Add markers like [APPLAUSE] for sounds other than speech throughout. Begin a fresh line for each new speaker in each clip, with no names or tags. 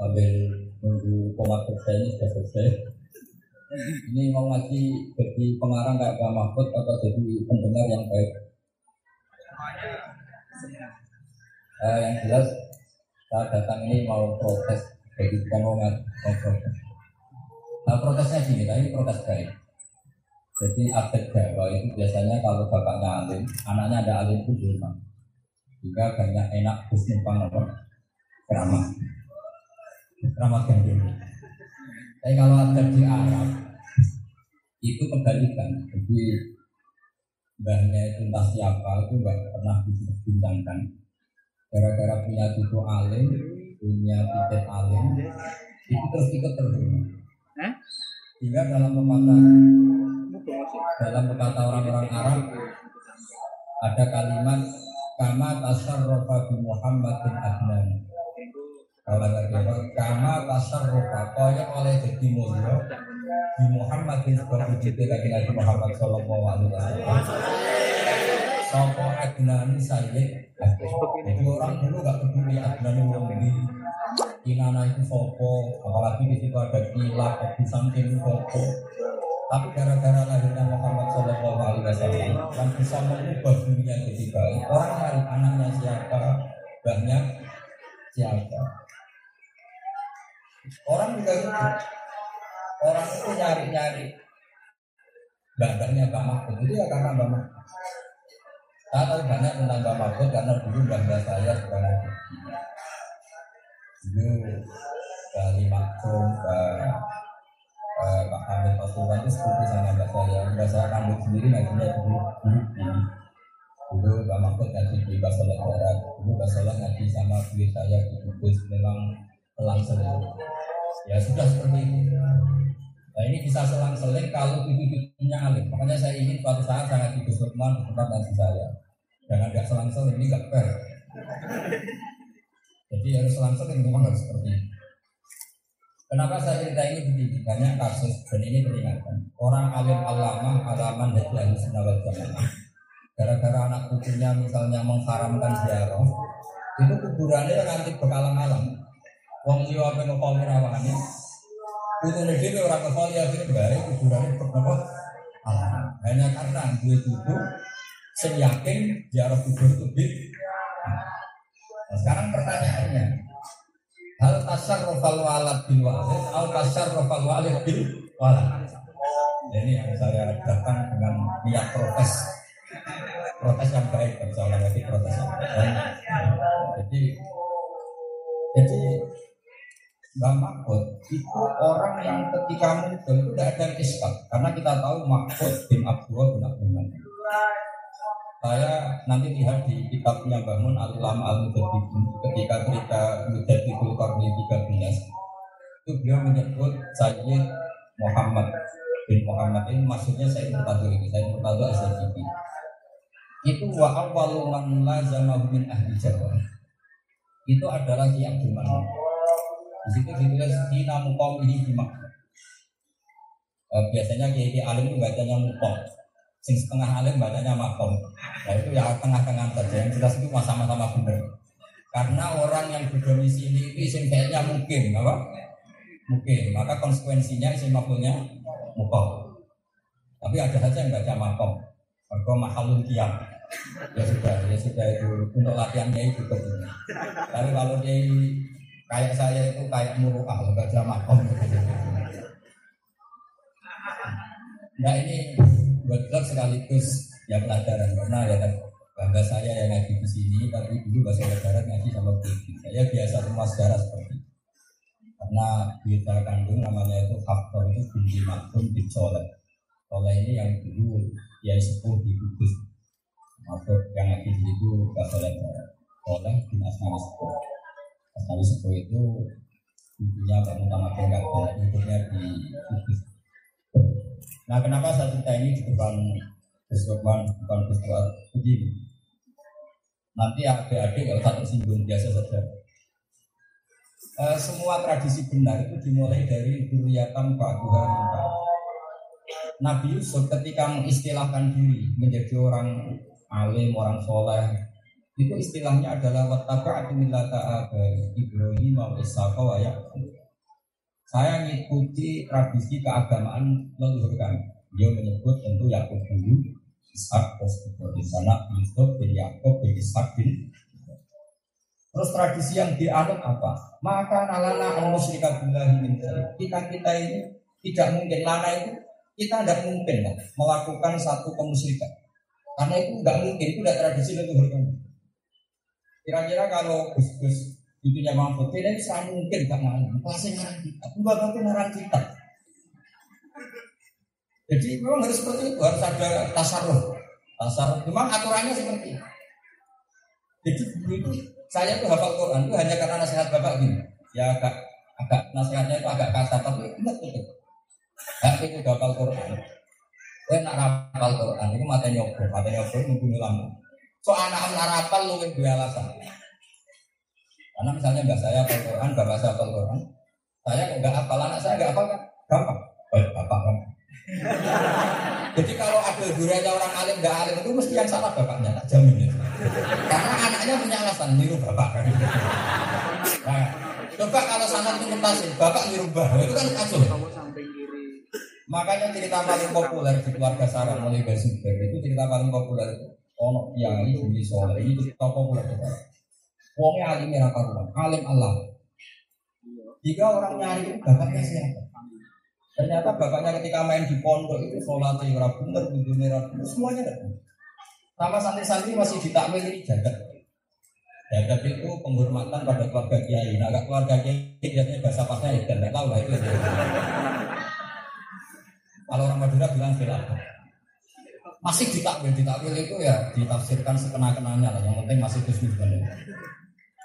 sambil nunggu komat selesai ini sudah selesai. Ini mau ngaji jadi pengarang kayak Pak Mahfud atau jadi pendengar yang baik? Uh, yang jelas saya datang ini mau protes, jadi bukan mau ngaji. Nah protesnya gini, tapi protes baik. Jadi atlet Jawa itu biasanya kalau bapaknya alim, anaknya ada alim itu rumah. Jika banyak enak bus numpang apa? Keramat. Keramat gandul. Tapi kalau ada di Arab itu kebalikan. Jadi mbahnya itu entah siapa itu nggak pernah dibincangkan. Gara-gara punya cucu alim, punya titik alim, itu terus ikut terus. Hingga dalam pepatah dalam pepatah orang-orang Arab ada kalimat kama tasarrofa bi Muhammadin adnan kalau kata kama tasarrofa kaya oleh jadi mulia di Muhammadin sebab wujudnya lagi Nabi Muhammad Sallallahu Alaihi Wasallam. Sopo adnan saya jadi orang dulu gak peduli adnan yang ini. Kinana itu sopo apalagi di situ ada kilat di samping sopo. Tapi gara-gara lahirnya Muhammad Shallallahu Alaihi Wasallam yang bisa mengubah dunia jadi baik, orang cari anaknya siapa, banyak siapa. Orang juga itu, orang itu nyari-nyari. Mbak-mbaknya Mbak Mahfud. Itu ya karena Mbak Mahfud. Saya tahu banyak tentang Mbak Mahfud karena dulu mbak saya sebagai dulu dari Maktum, Pak Hamid Pasukan itu seperti sama Mbak saya. Mbak saya rambut sendiri ngajinya dulu dulu. Di dulu Mbak Mahfud ngaji di Basolah Barat. Dulu Basolah ngaji sama beliau saya di Kudus memang selang seling ya sudah seperti itu nah ini bisa selang seling kalau ibu-ibunya alim makanya saya ingin suatu saat Gus Lukman di tempat ngaji saya jangan nggak selang seling ini nggak fair jadi harus selang seling memang harus seperti itu Kenapa saya cerita ini begini? Banyak kasus dan ini peringatan. Orang alim alama, alaman dari ahli sunnah jamaah. Gara-gara anak cucunya misalnya mengharamkan ziarah, itu kuburannya nanti bekalang alam. Wong liya apa ngekoli rawane. Itu nih orang ngekoli akhirnya baik kuburannya bernapa alam. Hanya karena gue cucu, saya yakin ziarah kubur itu. Nah, sekarang pertanyaannya, Hal tasar rofal walad bil walid Al tasar rofal walid bil walad Ini yang saya datang dengan niat protes Protes yang baik Misalnya lagi protes yang baik Jadi Jadi Mbak Mahfud itu orang yang ketika muncul itu tidak ada iskat karena kita tahu Mahfud bin Abdullah bin Abdullah saya nanti lihat di kitabnya Bangun Al-Ulama al ketika cerita Mujadidul Qarni 13 itu beliau menyebut Sayyid Muhammad bin Muhammad. Ini maksudnya Sayyid Murtado ini Sayyid Murtado SLGB itu wa awwalu man lazama min ahli Jawa itu adalah Ki Abdul Manan di situ ditulis Hina mukom ini di biasanya Kiai Alim bacanya mukom sing setengah alim bacanya makom nah itu ya tengah-tengah saja. Yang jelas itu sama-sama benar karena orang yang berdomisili itu isim kayaknya mungkin apa? Mungkin. Maka konsekuensinya isim makulnya mukom tapi ada saja yang baca makom mereka mahalun kiam ya sudah ya sudah itu. Untuk latihannya itu tapi kalau dia kayak saya itu kayak muruah baca makom. Nah ini buat sekaligus ya pelajaran karena ya kan? Bangga saya yang ngaji di sini tapi dulu bahasa darat ngaji sama Budi. Saya biasa semua sejarah seperti itu. Karena kita kandung namanya itu faktor itu binti maktum bin soleh soleh ini yang dulu ya sepuh di kudus. Masuk yang ngaji di situ bahasa darat soleh bin asnawi sepuh asnawi sepuh itu intinya bangun utama enggak hidupnya di Nah kenapa saya cerita ini di depan Gus Lukman, bukan Fuad begini. Nanti adik-adik kalau satu singgung biasa saja. E, semua tradisi benar itu dimulai dari duriatan Pak Tuhan Nabi Yusuf ketika mengistilahkan diri menjadi orang alim, orang soleh, Itu istilahnya adalah wattaba'atu millata abai Ibrahim wa Ishaq wa Saya ngikuti tradisi keagamaan leluhur kami. Dia menyebut tentu Yakub dulu, Ishak terus di sana Yusuf bin Yakub bin Ishak bin Terus tradisi yang dianut apa? Maka nalana al musyrika billahi Kita kita ini tidak mungkin lana itu kita tidak mungkin lah, melakukan satu kemusyrikan. Karena itu nggak mungkin, itu tidak tradisi leluhur kami. Kira-kira kalau Gus-Gus itu yang Putih ini sangat mungkin gak ngalim. Kelasnya ngarang kita, mbak nanti ngarang kita. Jadi memang harus seperti itu, harus ada tasarruf. Tasarruf, memang aturannya seperti itu. Jadi dulu itu saya tuh hafal Quran itu hanya karena nasihat bapak gini. Ya agak agak nasihatnya itu agak kasar tapi ingat itu. Tapi itu hafal Quran. Saya nak hafal Quran itu mata nyobor, mata nyobor membunuh lambung. So anak anak rapal lu yang dua alasan. Karena misalnya nggak saya hafal Quran, bapak saya hafal Quran, saya nggak hafal anak saya nggak hafal kan, gampang. Oh, bapak kan. [LAUGHS] Jadi kalau ada guranya orang alim nggak alim itu mesti yang salah bapaknya, tak jamin ya. Karena anaknya punya alasan niru bapak. Nah, coba kalau sangat mutasin, bapak niru bapak itu kan kacau. Makanya cerita paling populer di keluarga Sarah mulai Basumber itu cerita paling populer itu ono kiai Bumi Soleh ini populer juga. Wongnya alim ya alim Allah. Jika orang nyari bapaknya siapa? Ternyata bapaknya ketika main di pondok itu sholat ya bener, bujurnya bener, semuanya ada. Sama santri-santri masih ditakwil ini jagat. Jagat itu penghormatan pada keluarga kiai. Nah, keluarga kiai biasanya bahasa pasnya ya, tidak tahu lah itu. Kalau orang Madura bilang khilaf. Masih ditakwil, ditakwil itu ya ditafsirkan sekena-kenanya lah. Yang penting masih khusnudon.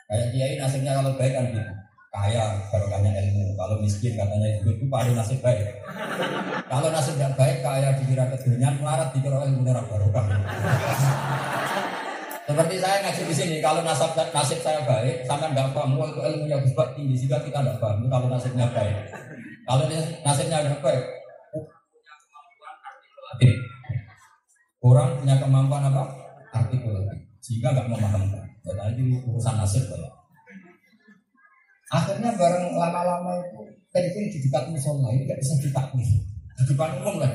Kayak kiai nasibnya kalau baik kan gitu kaya barokahnya ilmu. Kalau miskin katanya itu itu paling nasib baik. Kalau nasib tidak baik kaya dikira kedunian melarat dikira ilmu neraka barokah. Seperti saya ngaji di sini, kalau nasib nasib saya baik, sama nggak paham, itu ilmunya besar tinggi sehingga kita nggak paham. Kalau nasibnya baik, kalau nasibnya tidak baik, kurang punya kemampuan apa? Artikulatif, sehingga nggak memahami. Jadi urusan nasib ya. Akhirnya bareng lama-lama itu telepon di dekat musola ini tidak bisa ditakwil di depan umum kan.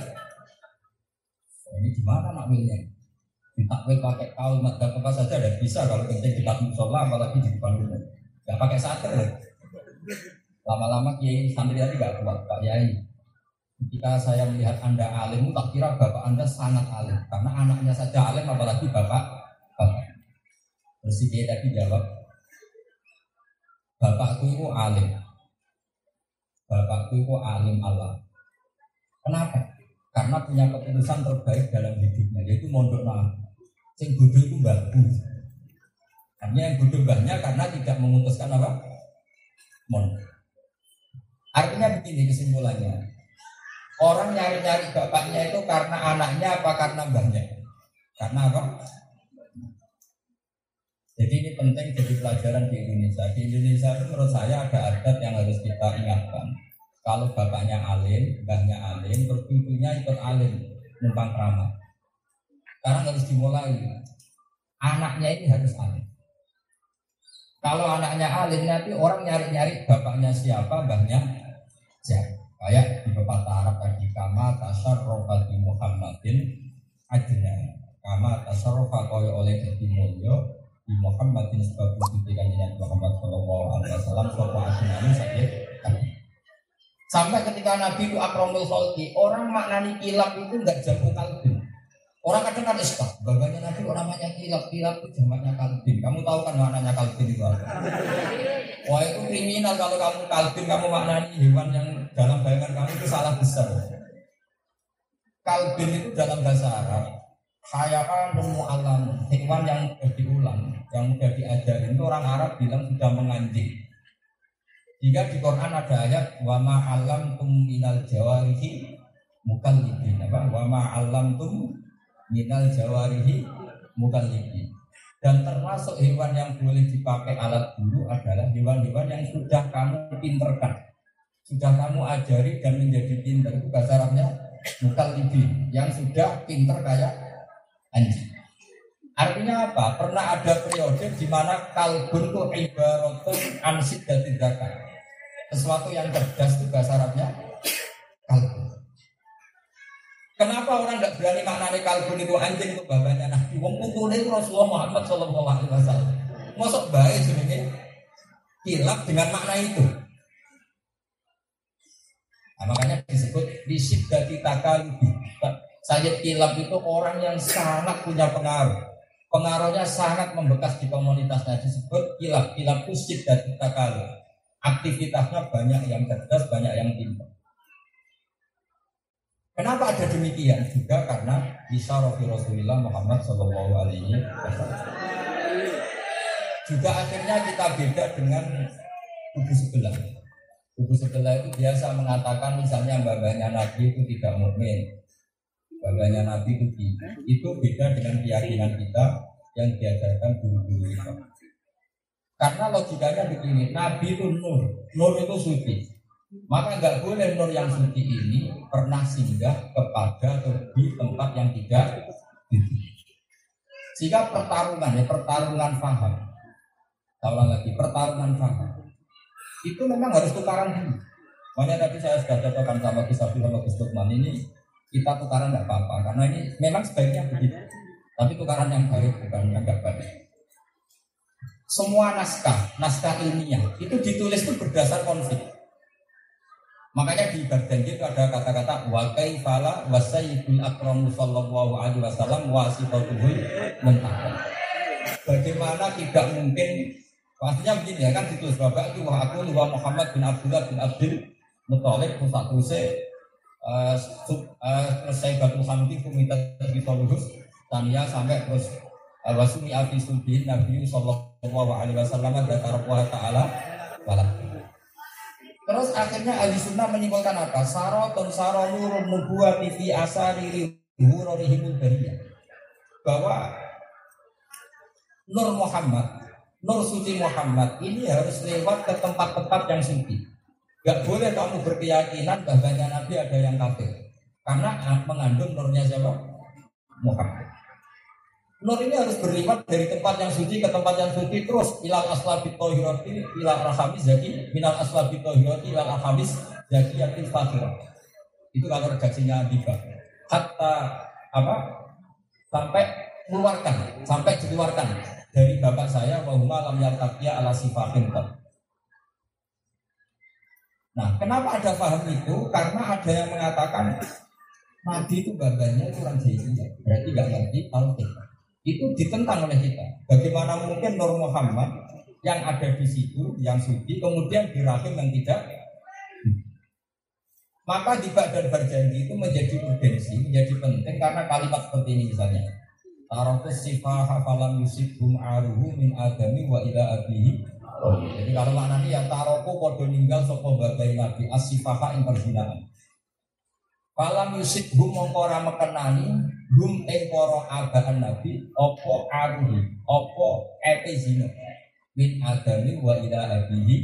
Ini gimana nakwilnya? Ditakwil pakai kalimat dan apa saja tidak bisa kalau kencing dekat musola apalagi di depan umum. Gak pakai sater. Lama-lama kiai santri tadi gak kuat Pak Yai. Ketika saya melihat Anda alim, tak kira bapak Anda sangat alim. Karena anaknya saja alim, apalagi bapak. bapak. Terus dia tadi jawab, Bapakku itu alim. Bapakku itu alim Allah. Kenapa? Karena punya keputusan terbaik dalam hidupnya, yaitu mondok nama. Sing bodoh itu bagus. Hanya yang bodoh banyak karena tidak memutuskan apa? Mondok. Artinya begini kesimpulannya. Orang nyari-nyari bapaknya itu karena anaknya apa karena mbahnya? Karena apa? Jadi ini penting jadi pelajaran di Indonesia. Di Indonesia itu menurut saya ada adat yang harus kita ingatkan. Kalau bapaknya alim, mbahnya alim, terus ikut alim, numpang keramat. Sekarang harus dimulai. Anaknya ini harus alim. Kalau anaknya alim nanti orang nyari-nyari bapaknya siapa, mbahnya siapa. Kayak di pepatah Arab tadi kama tasar rofati Muhammadin adina kama tasar kaya oleh jadi mulio di Muhammadin sebagai pimpinan Nabi Muhammad Shallallahu Alaihi Wasallam sopo ini saja sampai ketika Nabi itu akromul kholki orang maknani kilap itu nggak jago kalbin. Orang kadang kan istak bapaknya Nabi orang namanya kilap kilap itu jamaknya kalbin. Kamu tahu kan maknanya kalbin itu apa wah itu kriminal kalau kamu kalbin kamu maknani hewan yang dalam bayangan kamu itu salah besar. Kalbin itu dalam bahasa Arab Hayaan alam hewan yang sudah diulang, yang sudah diajarin. Itu orang Arab bilang sudah menganjing. Jika di Quran ada ayat wama alam tum minal jawarihi mukallibin. Apa? Wama alam tum minal jawarihi mukallibin dan termasuk hewan yang boleh dipakai alat bulu adalah hewan-hewan yang sudah kamu pinterkan sudah kamu ajari dan menjadi pinter itu bahasa Arabnya mukallibin yang sudah pinter kayak anjing. Artinya apa? Pernah ada periode di mana kalbun itu ibaratun ansid dan tindakan. Sesuatu yang cerdas itu bahasa Arabnya kalbun. Kenapa orang tidak berani maknanya kalbun itu anjing itu bapaknya Nabi? Wong itu Rasulullah Muhammad Shallallahu Alaihi Wasallam. Masuk baik sebenarnya kilap dengan makna itu. Nah, makanya disebut disip dari takalubi. Sayyid kilap itu orang yang sangat punya pengaruh pengaruhnya sangat membekas di komunitasnya disebut kilap kilap kusip dan kali aktivitasnya banyak yang cerdas banyak yang pintar Kenapa ada demikian? Juga karena bisa Rasulullah Muhammad Shallallahu Alaihi Wasallam. Juga akhirnya kita beda dengan kubu sebelah. Kubu sebelah itu biasa mengatakan misalnya babanya Nabi itu tidak mukmin, Bapaknya Nabi itu itu beda dengan keyakinan kita yang diajarkan guru-guru kita. Karena logikanya begini, Nabi itu nur, nur itu suci. Maka nggak boleh nur yang suci ini pernah singgah kepada atau di tempat yang tidak. Sehingga pertarungan ya, pertarungan faham. Kalau lagi, pertarungan faham. Itu memang harus tukaran dulu. Makanya tadi saya sudah cocokkan sama kisah sama Gus ini kita tukaran nggak apa-apa karena ini memang sebaiknya begitu tapi tukaran yang baik bukan yang nggak baik semua naskah naskah ilmiah itu ditulis itu berdasar konflik makanya di berjanji itu ada kata-kata wa kaifala wa sayyidul akramu sallallahu alaihi wasallam wa sifatuhul muntaha bagaimana tidak mungkin pastinya begini ya kan ditulis bapak itu wah aku wa Muhammad bin Abdullah bin Abdul Muthalib satu uh, terus saya batu hamdi kumita kita lulus tania sampai terus uh, wasumi afi subin nabi sallallahu alaihi wasallam dan wa taala wala Terus akhirnya ahli sunnah menyimpulkan apa? Sarotun saronurun nubuwati fi asari hurorihimul bariyah. Bahwa Nur Muhammad, Nur suci Muhammad ini harus lewat ke tempat-tempat yang suci. Gak boleh kamu berkeyakinan bahwa Nabi ada yang kafir. Karena mengandung nurnya siapa? Muhammad. Nur ini harus berlipat dari tempat yang suci ke tempat yang suci terus ilal aslabi tohiroti ilal rahamis jadi minal aslabi tohiroti ilal rahamis jadi yakin fatirah. Itu kalau redaksinya Abika. Hatta apa? Sampai keluarkan, sampai dikeluarkan dari bapak saya bahwa lam yartaqiya ala sifatin Nah, kenapa ada paham itu? Karena ada yang mengatakan Nabi itu babanya itu orang berarti nggak ngerti tauhid. Itu ditentang oleh kita. Bagaimana mungkin Nur Muhammad yang ada di situ, yang suci, kemudian di rahim yang tidak maka di dan berjanji itu menjadi urgensi, menjadi penting karena kalimat seperti ini misalnya. Tarotus sifah hafalan yusibhum aruhu min adami wa ila abihi jadi kalau maknanya ya taroku podo ninggal sopo bagai nabi asifaha yang perzinaan. Falam yusik hum mongkora mekenani hum ing abaan nabi opo aruhi epe zino min adami wa ila abihi.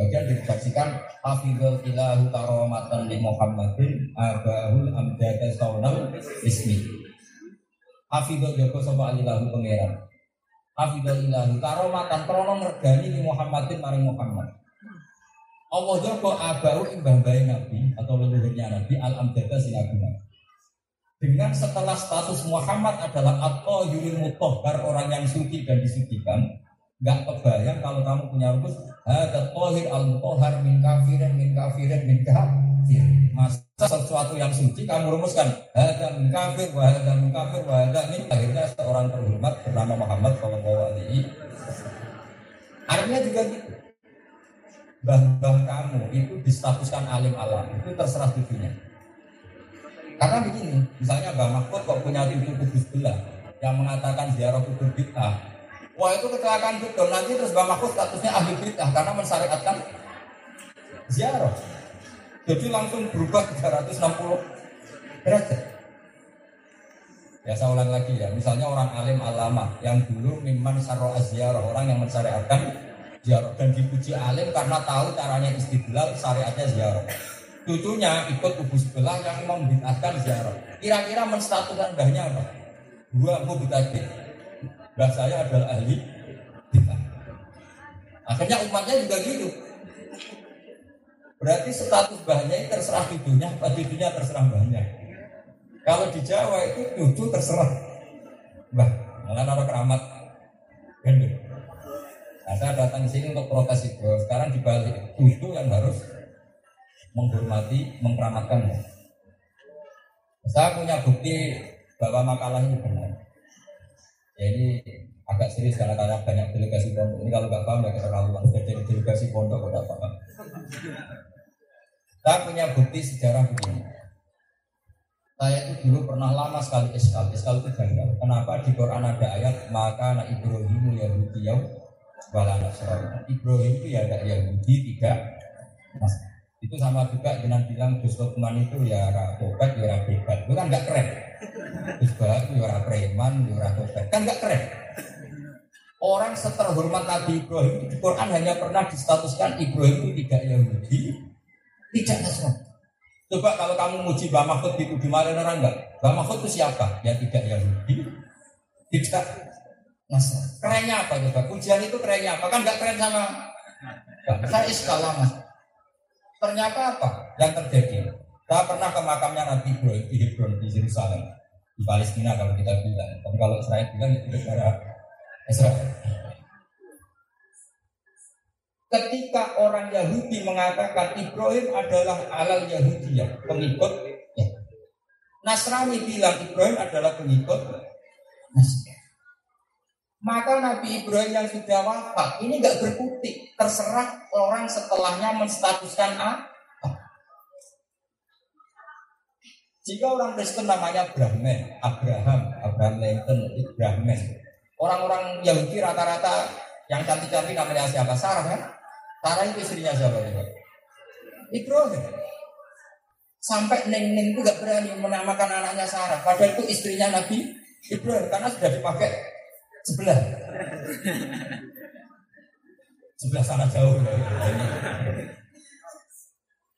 Bagian disaksikan Hafizul ilahu karomatan li Muhammadin Abahul amjada saunam ismi. Hafizul joko sopa alilahu pengeran Hafidhul ilahi karomatan krono ngergani di Muhammadin maring Muhammad. Allah joko abau imbah bayi Nabi atau leluhurnya Nabi al amjada si Nabi dengan setelah status Muhammad adalah atau yuril mutohbar orang yang suci dan disucikan nggak kebayang kalau kamu punya rumus ada tohir al mutohar min kafirin min kafirin min kafir. Mas sesuatu yang suci kamu rumuskan ada min kafir wa ada min kafir wa ada min akhirnya seorang terhormat bernama Muhammad Shallallahu Alaihi artinya juga gitu. Bah-bah kamu itu distatuskan alim alam itu terserah tujuannya karena begini misalnya Mbak Mahfud kok punya tujuh kubus belah yang mengatakan ziarah kubur bid'ah. Wah itu kecelakaan betul. Nanti terus Mbak Mahfud statusnya ahli bid'ah karena mensyariatkan ziarah. Jadi langsung berubah 360 derajat. Ya saya ulang lagi ya, misalnya orang alim alama yang dulu memang sarro aziarah, orang yang mensyariatkan ziarah. Dan dipuji alim karena tahu caranya istidlal syariatnya ziarah. Cucunya ikut kubu sebelah yang membid'ahkan ziarah. Kira-kira menstatuskan mbahnya apa? Dua mubtadi. Mbah saya adalah ahli. Akhirnya umatnya juga gitu. Berarti status mbahnya terserah cucunya, apa cucunya terserah mbahnya. Kalau di Jawa itu cucu terserah mbah. Malah ada keramat gendut. Nah, saya datang sini untuk protes itu. Sekarang dibalik, cucu yang harus menghormati, mengkeramatkan. Saya punya bukti bahwa makalah ini benar. Ya ini agak serius karena tanya banyak delegasi pondok. Ini kalau nggak paham ya keterlaluan. Sudah jadi delegasi pondok udah paham. Saya punya bukti sejarah begini. Saya itu dulu pernah lama sekali eskal. Eskal itu janggal. Kenapa di Quran ada ayat maka anak Ibrahim Yahudi yang wala Ibrahim itu ya ada Yahudi tidak Mas. Itu sama juga dengan bilang Gus Lukman itu ya rakyat, ya rakyat. Itu kan nggak keren. Gus itu ya preman, ya tobat. Kan nggak keren. Orang seterhormat Nabi Ibrahim di Quran hanya pernah distatuskan Ibrahim itu tidak Yahudi, tidak Nasrani. Coba kalau kamu muji Mbak Mahfud di dimarahin orang enggak? Mbak Mahfud itu siapa? Ya tidak Yahudi, tidak Nasrani. Kerennya apa coba? Pujian itu kerennya apa? Kan enggak keren sama saya iskala mas. Ternyata apa yang terjadi? Saya pernah ke makamnya Nabi Ibrahim di Hebron di Yerusalem di Palestina kalau kita bilang. Tapi kalau Israel bilang itu negara Israel. Ketika orang Yahudi mengatakan Ibrahim adalah alal Yahudiyah, pengikut ya. Nasrani bilang Ibrahim adalah pengikut Nasrani. Maka Nabi Ibrahim yang sudah wafat ini nggak berkutik, terserah orang setelahnya menstatuskan A. Jika orang Kristen namanya Brahman, Abraham, Abraham Lincoln, Ibrahim. Orang-orang Yahudi rata-rata yang cantik-cantik namanya siapa? Sarah kan? Sarah itu istrinya siapa? Ibrahim. Sampai Neng-Neng itu gak berani menamakan anaknya Sarah. Padahal itu istrinya Nabi Ibrahim. Karena sudah dipakai sebelah. Sebelah sana jauh.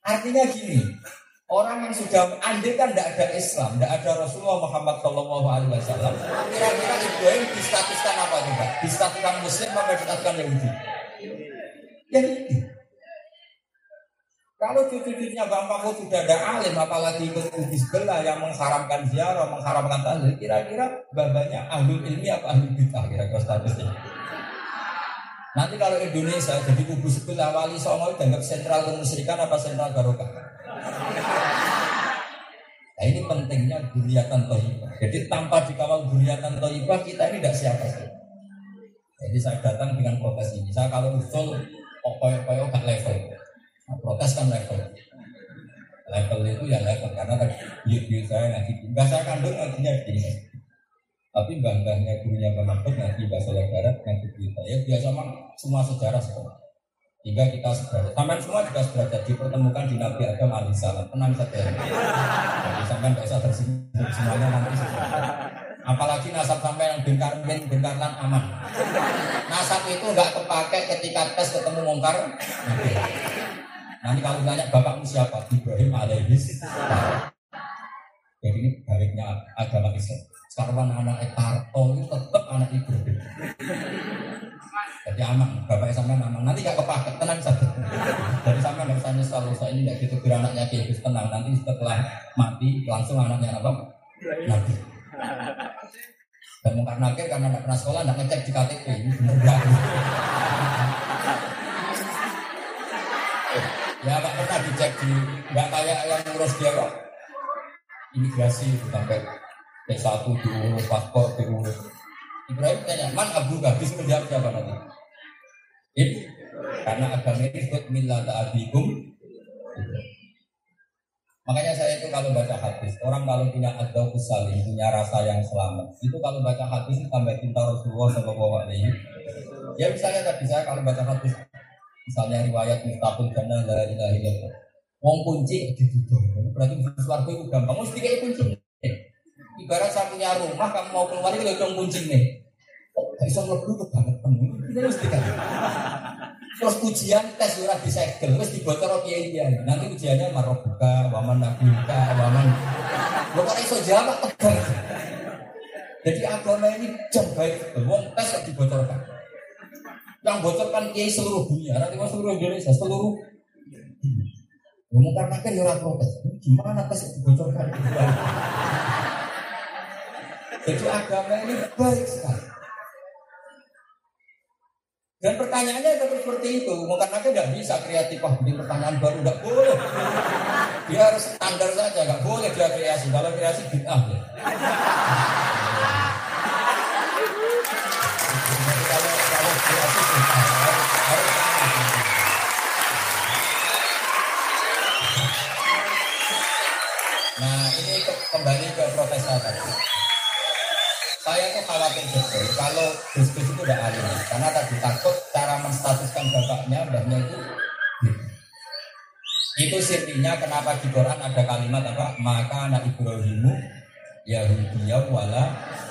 Artinya gini, orang yang sudah andai kan tidak ada Islam, tidak ada Rasulullah Muhammad Shallallahu Alaihi Wasallam, kira-kira Ibrahim distatuskan apa juga? Distatuskan Muslim apa distatuskan Yahudi? Ini. Kalau cucu-cucunya Bang Mahfud sudah ada alim, apalagi ikut kubu sebelah yang mengharamkan ziarah, mengharamkan tahlil, kira-kira babanya ahli ilmi apa ahli bid'ah kira-kira statusnya. Nanti kalau Indonesia jadi kubu sebelah wali songo dianggap sentral kemusyrikan apa sentral barokah? Nah ini pentingnya duriatan toibah. Jadi tanpa dikawal duriatan toibah kita ini tidak siapa sih. Jadi saya datang dengan protes ini. Saya kalau usul koyo-koyo gak level. Protes kan level. Level itu ya level karena tadi yuk saya ngaji enggak saya kandung artinya begini. Tapi mbah-mbahnya gurunya Mahfud ngaji bahasa Barat ngaji kita ya biasa mah semua sejarah sekolah. Hingga kita sejarah. Sampai semua juga sudah dipertemukan di Nabi Adam alaihissalam. Tenang saja. Jadi sampai nggak tersinggung semuanya nanti sejarah. Apalagi nasab sampai yang bengkar bin bengkarlan aman. Nasab itu nggak terpakai ketika tes ketemu mongkar. Nanti kalau tanya bapakmu siapa? Ibrahim alaihis. Jadi ini baliknya agama Islam. Sekarang anak Etarto itu tetap anak Ibrahim. Jadi aman, bapak sama aman. Nanti gak kepakai, tenang saja. Jadi sama nggak usah nyesal, usah ini gak gitu kira anaknya kayak tenang. Nanti setelah mati langsung anaknya apa? Nabi. Dan mungkar nakir karena nggak pernah sekolah, nggak ngecek di KTP. Ini benar Ya nggak kayak yang ngurus dia kok imigrasi sampai P1 diurus paspor diurus. Ibrahim tanya, man abu habis menjawab siapa nanti? Itu karena agama ini disebut milah abikum. Makanya saya itu kalau baca hadis, orang kalau punya adau salim, punya rasa yang selamat, itu kalau baca hadis tambah cinta Rasulullah Shallallahu Alaihi. Ya misalnya tadi saya kalau baca hadis, Misalnya riwayat Jannah la ilaha illallah. Wong kunci ditutup. Berarti suarga itu gampang. Mesti kayak kunci. Ibarat saya punya rumah, kamu mau keluar itu dong kunci nih. Kok gak bisa mlebu tuh banget. Itu mesti kan. Terus ujian tes ora disegel, wis dibocor kiai dia. Nanti ujiannya marobuka, waman nabuka, waman. Lo kok iso jawab tegang. Jadi agama ini jam baik, wong tes kok dibocorkan. Yang bocorkan kiai seluruh dunia, nanti seluruh Indonesia, seluruh Karena kan ya protes. Gimana tes dibocorkan? Jadi agama ini baik sekali. Dan pertanyaannya tetap seperti itu. Mungkin kan tidak bisa kreatif, wah bikin pertanyaan baru, tidak boleh. Dia harus standar saja, nggak boleh dia kreasi. Kalau kreasi bid'ah ya. Ini kembali ke Profesor tadi. Saya tuh khawatir betul kalau bisnis itu udah alim karena tadi takut cara menstatuskan bapaknya mbahnya itu itu sirtinya kenapa di Quran ada kalimat apa? Maka anak Ibrahimu Yahudiyah wala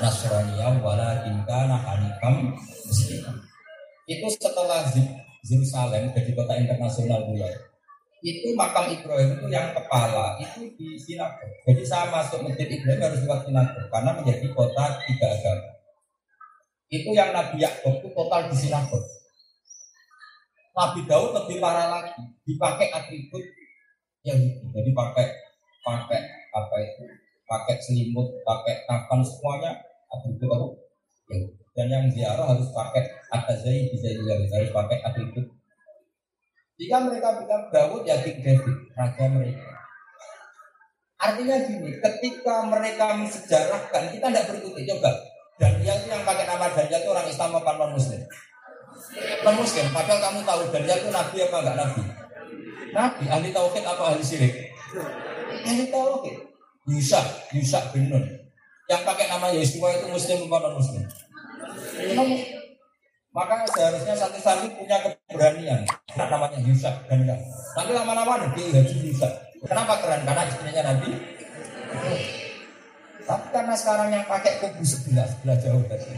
Nasraniyah wala Kinkana Hanifam Muslim itu setelah Yerusalem jadi kota internasional dulu itu makam Ibrahim itu yang kepala itu di sinagog. Jadi saya masuk masjid Ibrahim harus lewat sinagog karena menjadi kota tiga agama. Itu yang Nabi Yakub itu total di sinagog. Nabi Daud lebih parah lagi, dipakai atribut yang itu. Jadi pakai pakai apa itu? Pakai selimut, pakai kafan semuanya atribut apa? Dan yang ziarah harus pakai atazai bisa juga harus pakai atribut jika mereka bilang Daud ya King David, raja mereka. Artinya gini, ketika mereka mensejarahkan, kita tidak berkutik coba. Daniel itu yang pakai nama Daniel itu orang Islam apa non Muslim? Non Muslim. Padahal kamu tahu Daniel itu nabi apa enggak nabi? Nabi, ahli tauhid apa ahli syirik? Ahli tauhid. Yusa, Yusa bin Nun. Yang pakai nama Yesua itu Muslim apa non Muslim? Maka seharusnya santri-santri punya keberanian. Namanya Yusak dan enggak. Nanti lama-lama nanti Haji Yusak. Kenapa keren? Karena istrinya Nabi. Tapi karena sekarang yang pakai kubu sebelah sebelah jauh tadi.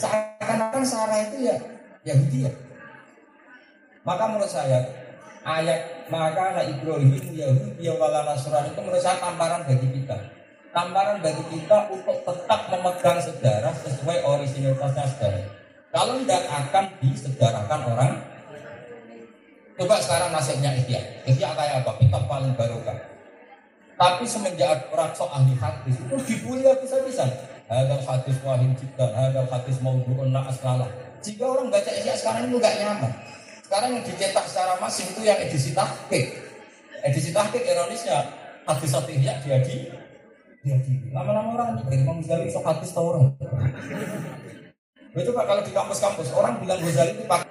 Seakan-akan Sarah itu ya Yahudi ya. Maka menurut saya ayat maka anak Ibrahim Yahudi ya wala Nasrani itu menurut saya tamparan bagi kita. Tamparan bagi kita untuk tetap memegang sejarah sesuai originalitasnya sejarah. Kalau tidak akan disejarahkan orang Coba sekarang nasibnya Ihya. Ihya kayak apa? Kitab paling barokah. Tapi semenjak orang sok ahli hadis Itu dibully habis-habisan Hadal hadis wahim jibdan Hadal hadis maudhu'un la aslalah Jika orang baca Ihya sekarang itu nggak nyaman. Sekarang yang dicetak secara masif itu yang edisi tahqiq. Edisi tahqiq ironisnya Hadis-hadis Ihya dia di Lama-lama orang mikir Imam Ghazali sok hadis tau orang itu Pak kalau di kampus-kampus orang bilang Ghazali itu Pak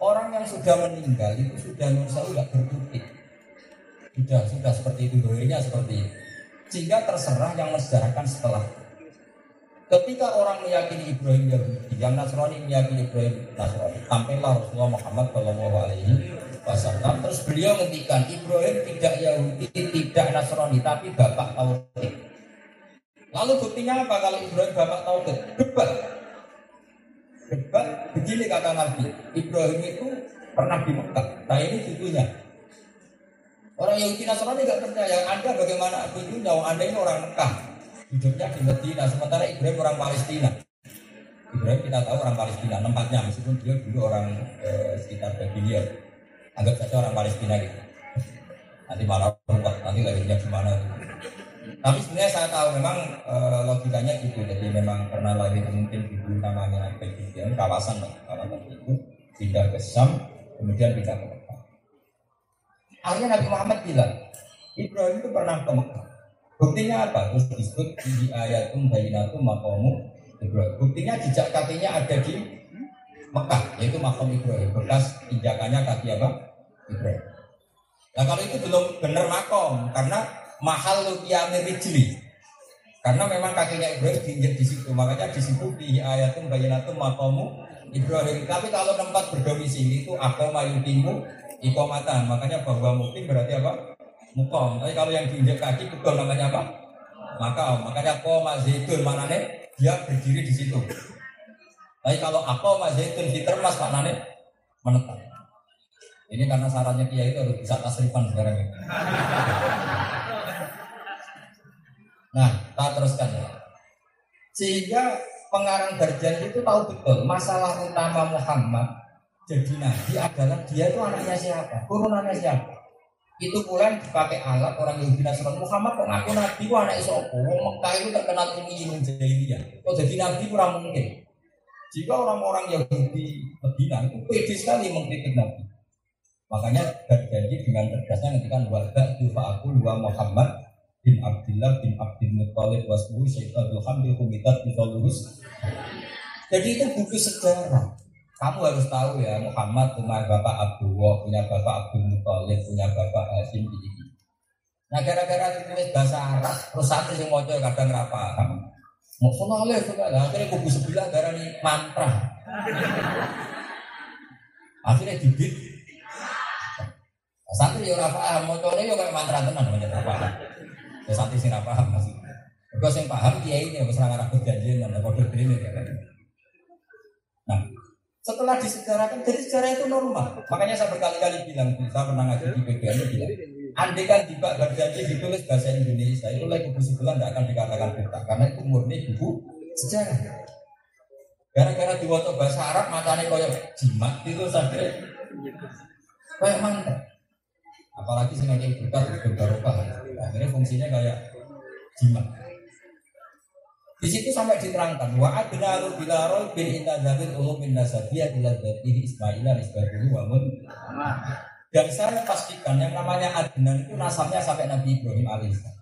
orang yang sudah meninggal itu sudah nusa nggak berkutik. Sudah sudah seperti itu doanya seperti itu. Sehingga terserah yang mensejarahkan setelah. Ketika orang meyakini Ibrahim Yahudi, yang Nasrani meyakini Ibrahim Nasrani, sampailah Rasulullah Muhammad Shallallahu Alaihi Wasallam. Terus beliau menghentikan Ibrahim tidak Yahudi, tidak Nasrani, tapi bapak Tauhid. Lalu buktinya apa kalau Ibrahim bapak Tauhid? Debat Debat begini kata Nabi, Ibrahim itu pernah di Mekah. Nah ini cucunya. Orang Yahudi Nasrani tidak percaya. Anda bagaimana cucunya? Anda ini orang Mekah. Hidupnya di Medina. Sementara Ibrahim orang Palestina. Ibrahim kita tahu orang Palestina. Tempatnya meskipun dia dulu orang eh, sekitar Babylon. Anggap saja orang Palestina gitu. Nanti malah nanti lahirnya di mana. Tapi sebenarnya saya tahu memang e, logikanya gitu. Jadi memang pernah lahir mungkin dulu namanya Begitu kawasan kawasan itu pindah ke kemudian pindah ke Mekah. Akhirnya Nabi Muhammad bilang, Ibrahim itu pernah ke Mekah. Buktinya apa? Terus disebut di ayatum bayinatum makamu Ibrahim. Buktinya jejak kakinya ada di Mekah, yaitu makam Ibrahim. Bekas injakannya kaki apa? Ibrahim. Nah kalau itu belum benar makom, karena mahal lukiyamir rijli. Karena memang kakinya Ibrahim diinjak di situ, makanya di situ di ayatum bayinatum makamu Ibrahim. Tapi kalau tempat berdomisili itu akoma yutimu ikomatan, makanya bahwa mungkin berarti apa? Mukom. Tapi kalau yang diinjak kaki itu namanya apa? Maka makanya koma zaitun mana nih? Dia berdiri di situ. Tapi kalau akoma zaitun ditermas maknanya menetap. Ini karena sarannya kiai itu harus bisa tasrifan sekarang ini. Nah, kita teruskan ya. Sehingga pengarang berjanji itu tahu betul masalah utama Muhammad jadi nabi adalah dia itu anaknya siapa, turunannya siapa. Itu pula dipakai alat orang Yahudi Nasrani Muhammad kok ngaku nabi kok anak Isopo, Mekah itu terkenal ini menjahiliyah. Kok jadi nabi kurang mungkin. Jika orang-orang Yahudi Medina itu pede sekali mengkritik nabi. Makanya berjanji dengan tegasnya ketika warga itu aku dua Muhammad bin Abdullah bin Abdul Muttalib wasmu Hamid Kumitat Bitolurus. Jadi itu buku sejarah. Kamu harus tahu ya Muhammad punya bapak Abdullah, punya bapak Abdul Muttalib, punya bapak Hasim ini. Nah gara-gara ditulis bahasa Arab, terus satu yang mau kadang kamu. Mau soleh sudah lah, akhirnya buku sebelah darah ini mantra. Akhirnya dibit. Santri ya ora paham, mocone yo kayak mantra tenan banyak paham. Ya santri sing paham masih. Mergo sing paham kiai ini wis ora ngarep berjanji nang padha dene ya. Nah, setelah disejarahkan dari sejarah itu normal. Makanya saya berkali-kali bilang, saya pernah ngaji di BBM bilang, andai kan tiba berjanji ditulis bahasa Indonesia, itu lagi buku sebelah tidak akan dikatakan kita, karena itu murni buku sejarah. Gara-gara diwato bahasa Arab, matanya koyok jimat itu sampai kayak mantap. Apalagi sih ngajak buka berbarokah. Akhirnya fungsinya kayak jimat. Di situ sampai diterangkan wa adnaru bila roy bin inna zabil ulum min nasabiyah ila dzatihi Ismaila nisbatuhu wa mun. Dan saya pastikan yang namanya Adnan itu nasabnya sampai Nabi Ibrahim alaihissalam.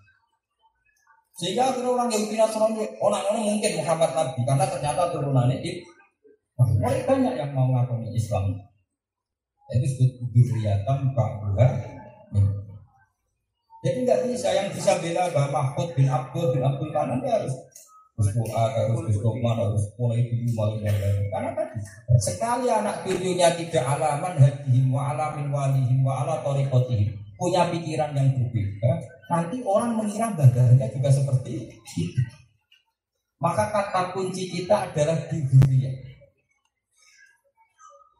Sehingga akhirnya orang Yahudi Nasrani orang-orang mungkin Muhammad Nabi karena ternyata turunannya itu banyak yang mau ngakoni Islam. Itu disebut duriatam ba'duha jadi nggak bisa yang bisa bela Mbak Mahfud bin Abdul bin Abdul Manan dia harus harus Gus Dokman, harus mulai dulu malu Karena tadi sekali anak cucunya tidak alaman hadihim wa alamin walihim wa ala torikotihim punya pikiran yang berbeda, nanti orang mengira badannya juga seperti itu. Maka kata kunci kita adalah di dunia.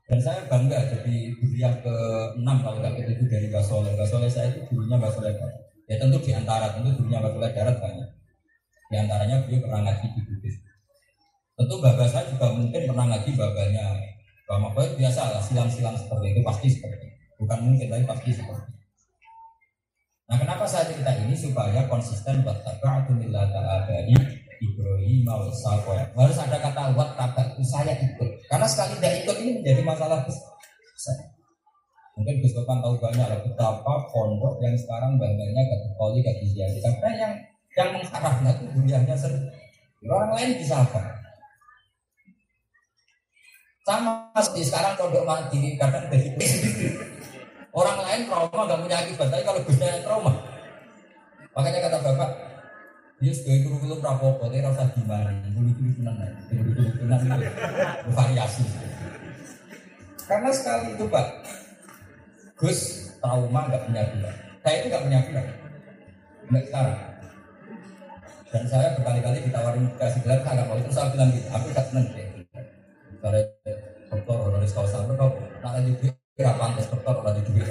Dan saya bangga jadi guru yang ke-6 kalau nggak itu dari Basole. Basole saya itu gurunya Basole Darat. Ya tentu di antara tentu gurunya Basole Darat banyak. Di antaranya beliau pernah ngaji di Bugis. Tentu bapak saya juga mungkin pernah ngaji babanya Pak Mahfud biasa lah silang-silang seperti itu pasti seperti itu. Bukan mungkin tapi pasti seperti itu. Nah kenapa saya cerita ini supaya konsisten buat ta'atulillah ta'ala Ibrahim wa Harus ada kata wat itu saya ikut. Karena sekali tidak ikut ini menjadi masalah besar. Mungkin Gus Topan tahu banyak lah betapa pondok yang sekarang banyaknya gak koli gak diziarahi. Karena yang yang mengharapnya itu dunianya sendiri. Orang lain bisa apa? Sama seperti sekarang pondok mandiri kadang dari [LAUGHS] Orang lain trauma gak punya akibat, tapi kalau Gus yang trauma. Makanya kata Bapak, Ya sebagai guru-guru prapopo, tapi rasa gimana? Tunan, guru-guru tunan itu variasi. Karena sekali itu Pak, Gus trauma nggak punya gula. Saya itu nggak punya gula. Nggak sekarang. Dan saya berkali-kali ditawarin kasih gelar, nggak mau itu saya bilang gitu, aku nggak seneng deh. Kalau dokter honoris causa, kok nak lanjut kira pantas dokter lanjut duit.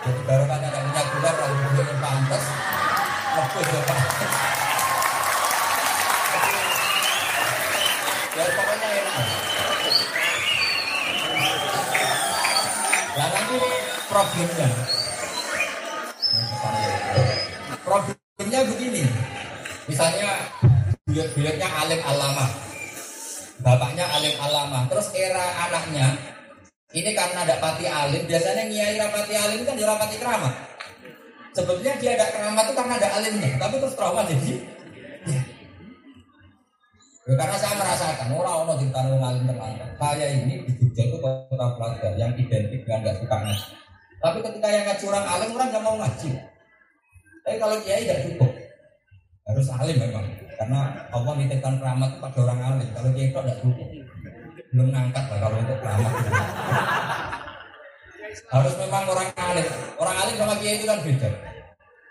Jadi baru kan yang punya gula, kalau duit pantas, apa ya Pak? Ya pokoknya enak. Nah nanti problemnya. Problemnya begini. Misalnya buyut-buyutnya alim alama. Bapaknya alim alama. Terus era anaknya ini karena ada pati alim, biasanya nyai rapati alim kan dia rapati keramat. Sebetulnya dia ada keramat itu karena ada alimnya, tapi terus trauma jadi. Ya. Karena saya merasakan orang orang di tanah alim terlantar. Saya ini di Jogja itu kota pelajar yang identik dengan gak suka ngaji. Tapi ketika yang ngaji orang alim orang nggak mau ngaji. Tapi kalau kiai tidak cukup, harus alim memang. Karena Allah nitipkan keramat pada orang alim. Kalau kiai itu tidak cukup, belum ngangkat lah kalau untuk keramat. Harus memang orang alim. Orang alim sama kiai itu kan beda.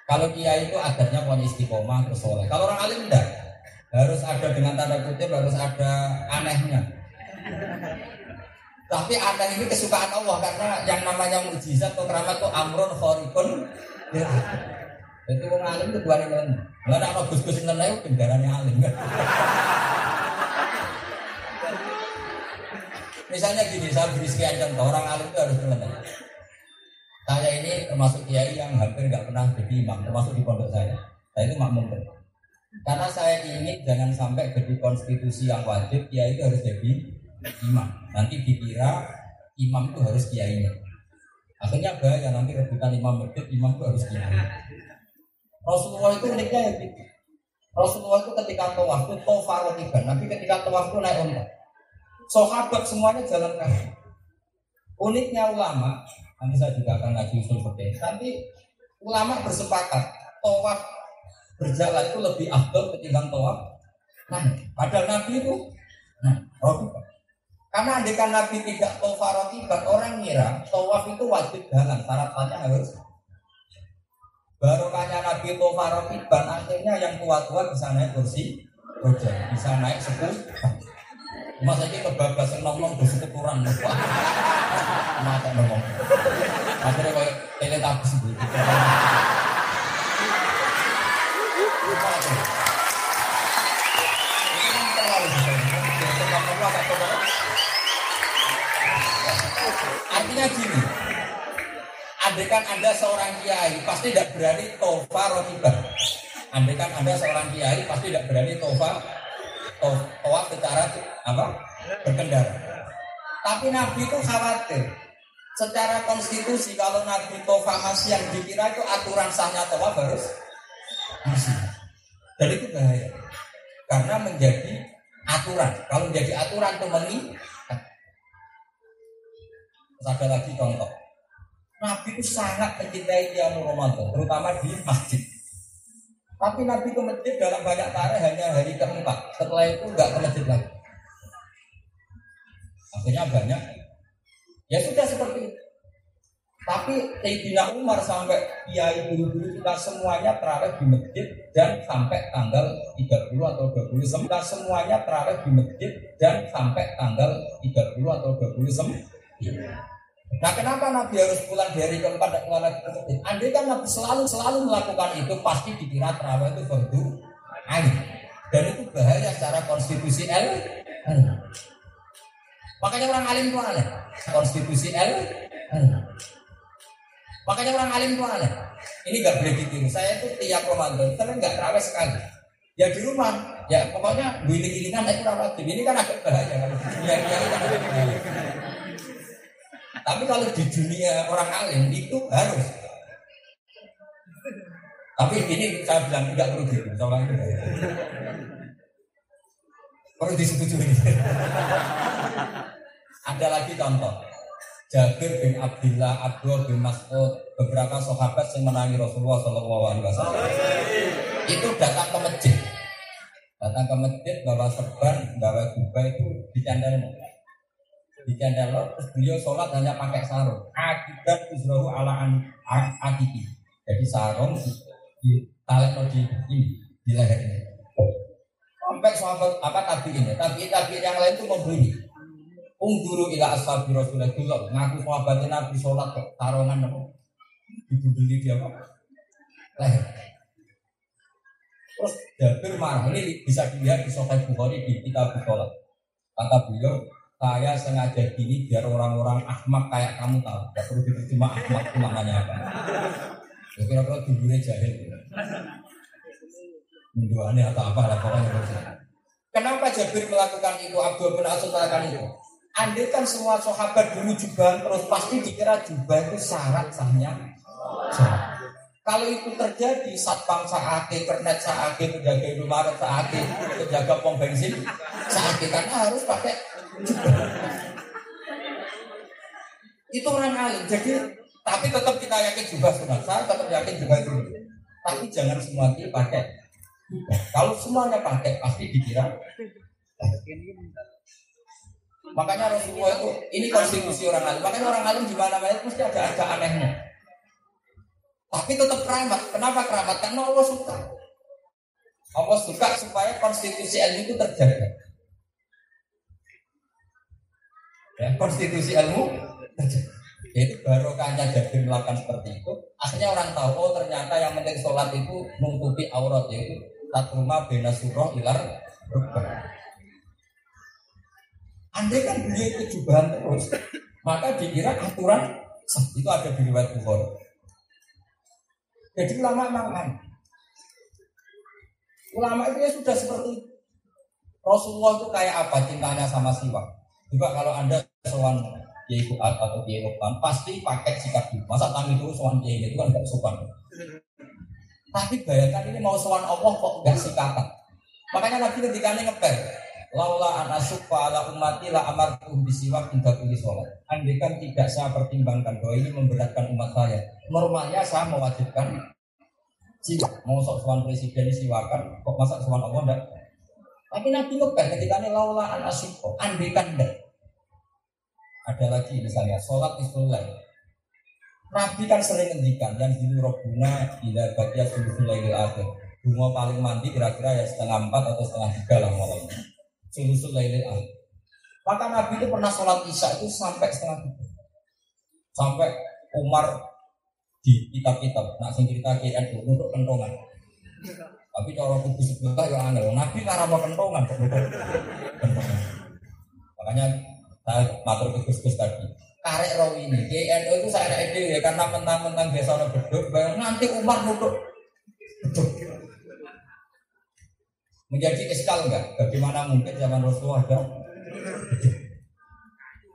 Kalau kiai itu adatnya punya istiqomah terus soleh. Kalau orang alim enggak. Harus ada dengan tanda kutip harus ada anehnya. Tapi aneh ini kesukaan Allah karena yang namanya mujizat atau keramat itu amrun khorikun. Jadi wong alim itu dua nilai. Nggak ada gus-gus nilai itu kendaraannya alim. Misalnya gini, saya beri sekian contoh orang alim itu harus nilai. Saya ini termasuk kiai yang hampir nggak pernah jadi imam, termasuk di pondok saya. Saya itu makmum Karena saya ingin jangan sampai jadi konstitusi yang wajib, kiai itu harus jadi imam. Nanti dikira imam itu harus kiainya. Akhirnya bahaya nanti rebutan imam masjid, imam itu harus kiai. Rasulullah itu uniknya ya. Rasulullah itu ketika tawaf itu tawaf Nabi ketika tawaf itu naik onta. Sahabat semuanya jalan kaki. Uniknya ulama, nanti saya juga akan ngaji usul seperti Nanti ulama bersepakat tawaf berjalan itu lebih afdol ketimbang tawaf. Nah, padahal Nabi itu nah. Karena andekan Nabi tidak tawaf rokibat, orang ngira tawaf itu wajib jalan, syaratnya harus Barokahnya Nabi Tawaf rokibat, akhirnya yang tua-tua bisa naik kursi bisa naik sepuluh. Masa ini kebablasan ngomong bersyukuran. Mata ngomong. Akhirnya kayak teletabis gitu. Artinya gini, Andaikan Anda seorang kiai, pasti tidak berani tofa rotibah. Andaikan Anda seorang kiai, pasti tidak berani tofa tofa secara apa? berkendara. Tapi Nabi itu khawatir. Secara konstitusi kalau Nabi tofa masih yang dikira itu aturan sahnya tofa harus masih. Dan itu bahaya. Karena menjadi aturan. Kalau menjadi aturan itu meningkat. ada lagi contoh. Nabi itu sangat mencintai Qiyamul Ramadan, terutama di masjid. Tapi Nabi ke masjid dalam banyak tarikh hanya hari keempat. Setelah itu nggak ke masjid lagi. Akhirnya banyak. Ya sudah seperti itu. Tapi Sayyidina Umar sampai kiai dulu-dulu kita semuanya terawih di masjid dan sampai tanggal 30 atau 20 Kita semuanya terawih di masjid dan sampai tanggal 30 atau 20 Nah kenapa Nabi harus pulang dari keempat dan keluar ke masjid? Andai kan Nabi selalu selalu melakukan itu pasti dikira terawih itu fardu ain. Dan itu bahaya secara konstitusi L. Makanya orang alim itu aneh. Konstitusi L. Makanya orang alim itu aneh. Ini gak boleh ditiru. Saya itu tiap Ramadan, tapi nggak terawih sekali. Ya di rumah, ya pokoknya giling-gilingan itu rawat. Ini kan agak bahaya. Ya, ya, ya, tapi kalau di dunia orang alim itu harus. Tapi ini saya bilang tidak perlu gitu, soalnya itu. Perlu disetujui. Ada lagi contoh. Jabir bin Abdullah, Abdul bin Mas'ud, beberapa sahabat yang menangi Rasulullah Shallallahu Alaihi Wasallam itu datang ke masjid, datang ke masjid bawa serban, bawa jubah itu di cendela terus beliau sholat hanya pakai sarung. Akibat usrohu ala akiki jadi sarung di tarik di di, di lehernya sampai sahabat apa tadi ini? Tapi tapi yang lain itu membeli Ungduru ila ashabi Rasulullah. Ngaku sahabatnya Nabi sholat ke sarungan apa? Dibeli dia apa? Leher. Terus Jabir marah ini bisa dilihat di Sahih Bukhari di kitab sholat. Kata beliau saya sengaja gini biar orang-orang ahmak kayak kamu tahu. Gak perlu cuma ahmak itu namanya apa. Ya kira-kira tujuhnya jahil. Menjualnya atau apa lah pokoknya. Kenapa Jabir melakukan itu? Abdul bin Asud melakukan itu. Andai kan semua sahabat dulu jubah terus pasti dikira jubah itu syarat sahnya. Kalau itu terjadi, satpam saate, kernet saate, penjaga Indomaret saate, penjaga pom bensin saate, karena harus pakai itu orang alim. Jadi tapi tetap kita yakin juga sunat. Saya tetap yakin juga itu. Tapi jangan semua kita pakai. Kalau semuanya pakai pasti dikira. Makanya Rasulullah itu ini konstitusi orang alim. Makanya orang alim di mana-mana mesti ada agak anehnya. Tapi tetap keramat. Kenapa keramat? Karena Allah suka. Allah suka supaya konstitusi ilmu itu terjaga. Konstitusi ilmu Jadi barokahnya jadi melakukan seperti itu. Akhirnya orang tahu, oh ternyata yang penting sholat itu menutupi aurat yaitu tatruma bena surah ilar rukun. Andai kan beliau itu jubahan terus, maka dikira aturan itu ada di riwayat Bukhari. Jadi ulama memang Ulama itu ya sudah seperti Rasulullah itu kayak apa cintanya sama siwak. Juga kalau anda soal Kiai Fuad atau Kiai Lukman pasti pakai sikap itu. Masa tamu itu soal Kiai itu kan gak sopan. Tapi bayangkan ini mau soal Allah kok gak sikatan. Makanya Nabi ketika ini ngeper. Laula anasukfa ala umati la amartum bisiwak indah kulli sholat. Andai kan tidak saya pertimbangkan bahwa ini memberatkan umat saya. Normalnya saya mewajibkan siwak. Mau sok suan presiden siwakan, kok masa suan Allah enggak? Tapi Nabi ngeper ketika ini laula anasukfa. Andai kan enggak. Ada lagi misalnya sholat istilah. Nabi kan sering ngendikan yang dulu robbuna bila bagia sulusul lailil akhir. Bunga paling mandi kira-kira ya setengah empat atau setengah tiga lah mulainya. Sulusul lailil akhir. Maka Nabi itu pernah sholat isya itu sampai setengah tiga. Sampai Umar di kitab-kitab. Nah, sing cerita KNU untuk kentongan. Tapi cara kubu sebelah yang aneh. Nabi karena mau kentongan. [LAUGHS] Makanya saya matur ke Gus tadi. Karek roh ini, JNU itu saya ide ya karena mentang-mentang biasa orang beduk, nanti Umar nutup beduk. Menjadi eskal enggak? Bagaimana mungkin zaman Rasulullah ada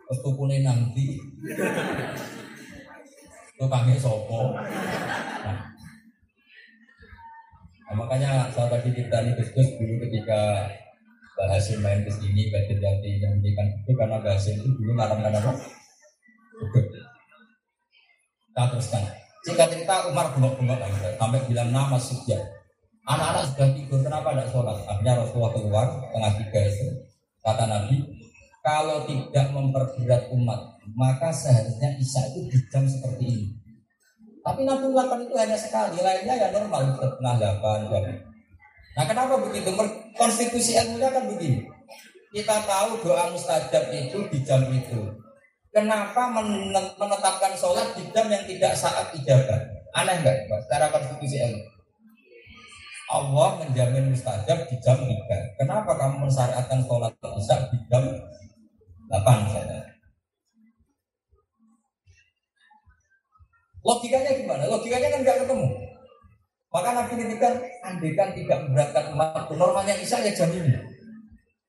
Terus tukune nanti Tukangnya sopo nah. nah, makanya saya tadi cerita nih Gus dulu ketika Bahasin main ke sini, Bahasin Jati yang menjadikan itu karena Bahasin itu dulu? Duduk. Kita teruskan. Singkat cerita Umar bengok-bengok lagi sampai bilang nama sujud. Anak-anak sudah tidur, kenapa tidak sholat? Akhirnya Rasulullah keluar tengah tiga itu. Kata Nabi, kalau tidak memperberat umat, maka seharusnya Isya itu di jam seperti ini. Tapi Nabi melakukan itu hanya sekali, lainnya ya normal, setengah delapan jam. Nah kenapa begitu? Konstitusi ilmunya kan begini. Kita tahu doa mustajab itu di jam itu. Kenapa menetapkan sholat di jam yang tidak saat ijabah? Aneh nggak, Pak? Secara konstitusi ilmu. Allah menjamin mustajab di jam 3. Kenapa kamu mensyariatkan sholat bisa di jam 8 misalnya? Logikanya gimana? Logikanya kan nggak ketemu. Maka Nabi ngendikan, andekan tidak memberatkan umat normalnya Isya ya jam ini.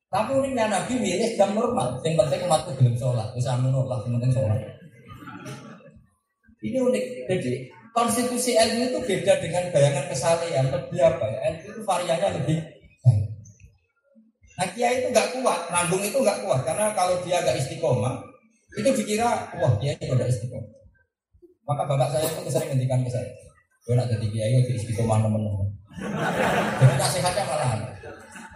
Tapi uniknya Nabi milih jam normal. Yang penting umatku belum sholat. Bisa menolak, yang penting sholat. Ini unik. Jadi konstitusi ilmu itu beda dengan bayangan kesalahan. Lebih apa ya? Ilmu itu variannya lebih Nah kiai itu nggak kuat, nanggung itu nggak kuat karena kalau dia nggak istiqomah itu dikira wah dia itu nggak istiqomah. Maka bapak saya itu sering ngendikan ke saya, Gue nak jadi kiai jadi istiqomah teman-teman. Jadi nasihatnya malah.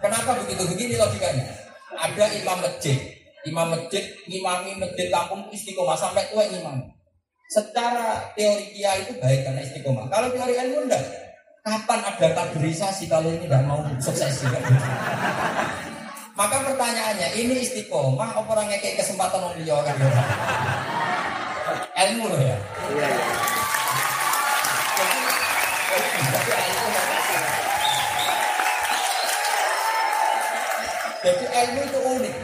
Kenapa begitu begini logikanya? Ada imam masjid, imam masjid, imami masjid kampung istiqomah sampai tua imam. Secara teori kiai itu baik karena istiqomah. Kalau teori ilmu enggak. Kapan ada kaderisasi kalau ini tidak mau sukses juga? Maka pertanyaannya, ini istiqomah apa orang kayak kesempatan mau beliau kan? Ilmu loh ya. Iya, iya. Jadi ilmu itu unik.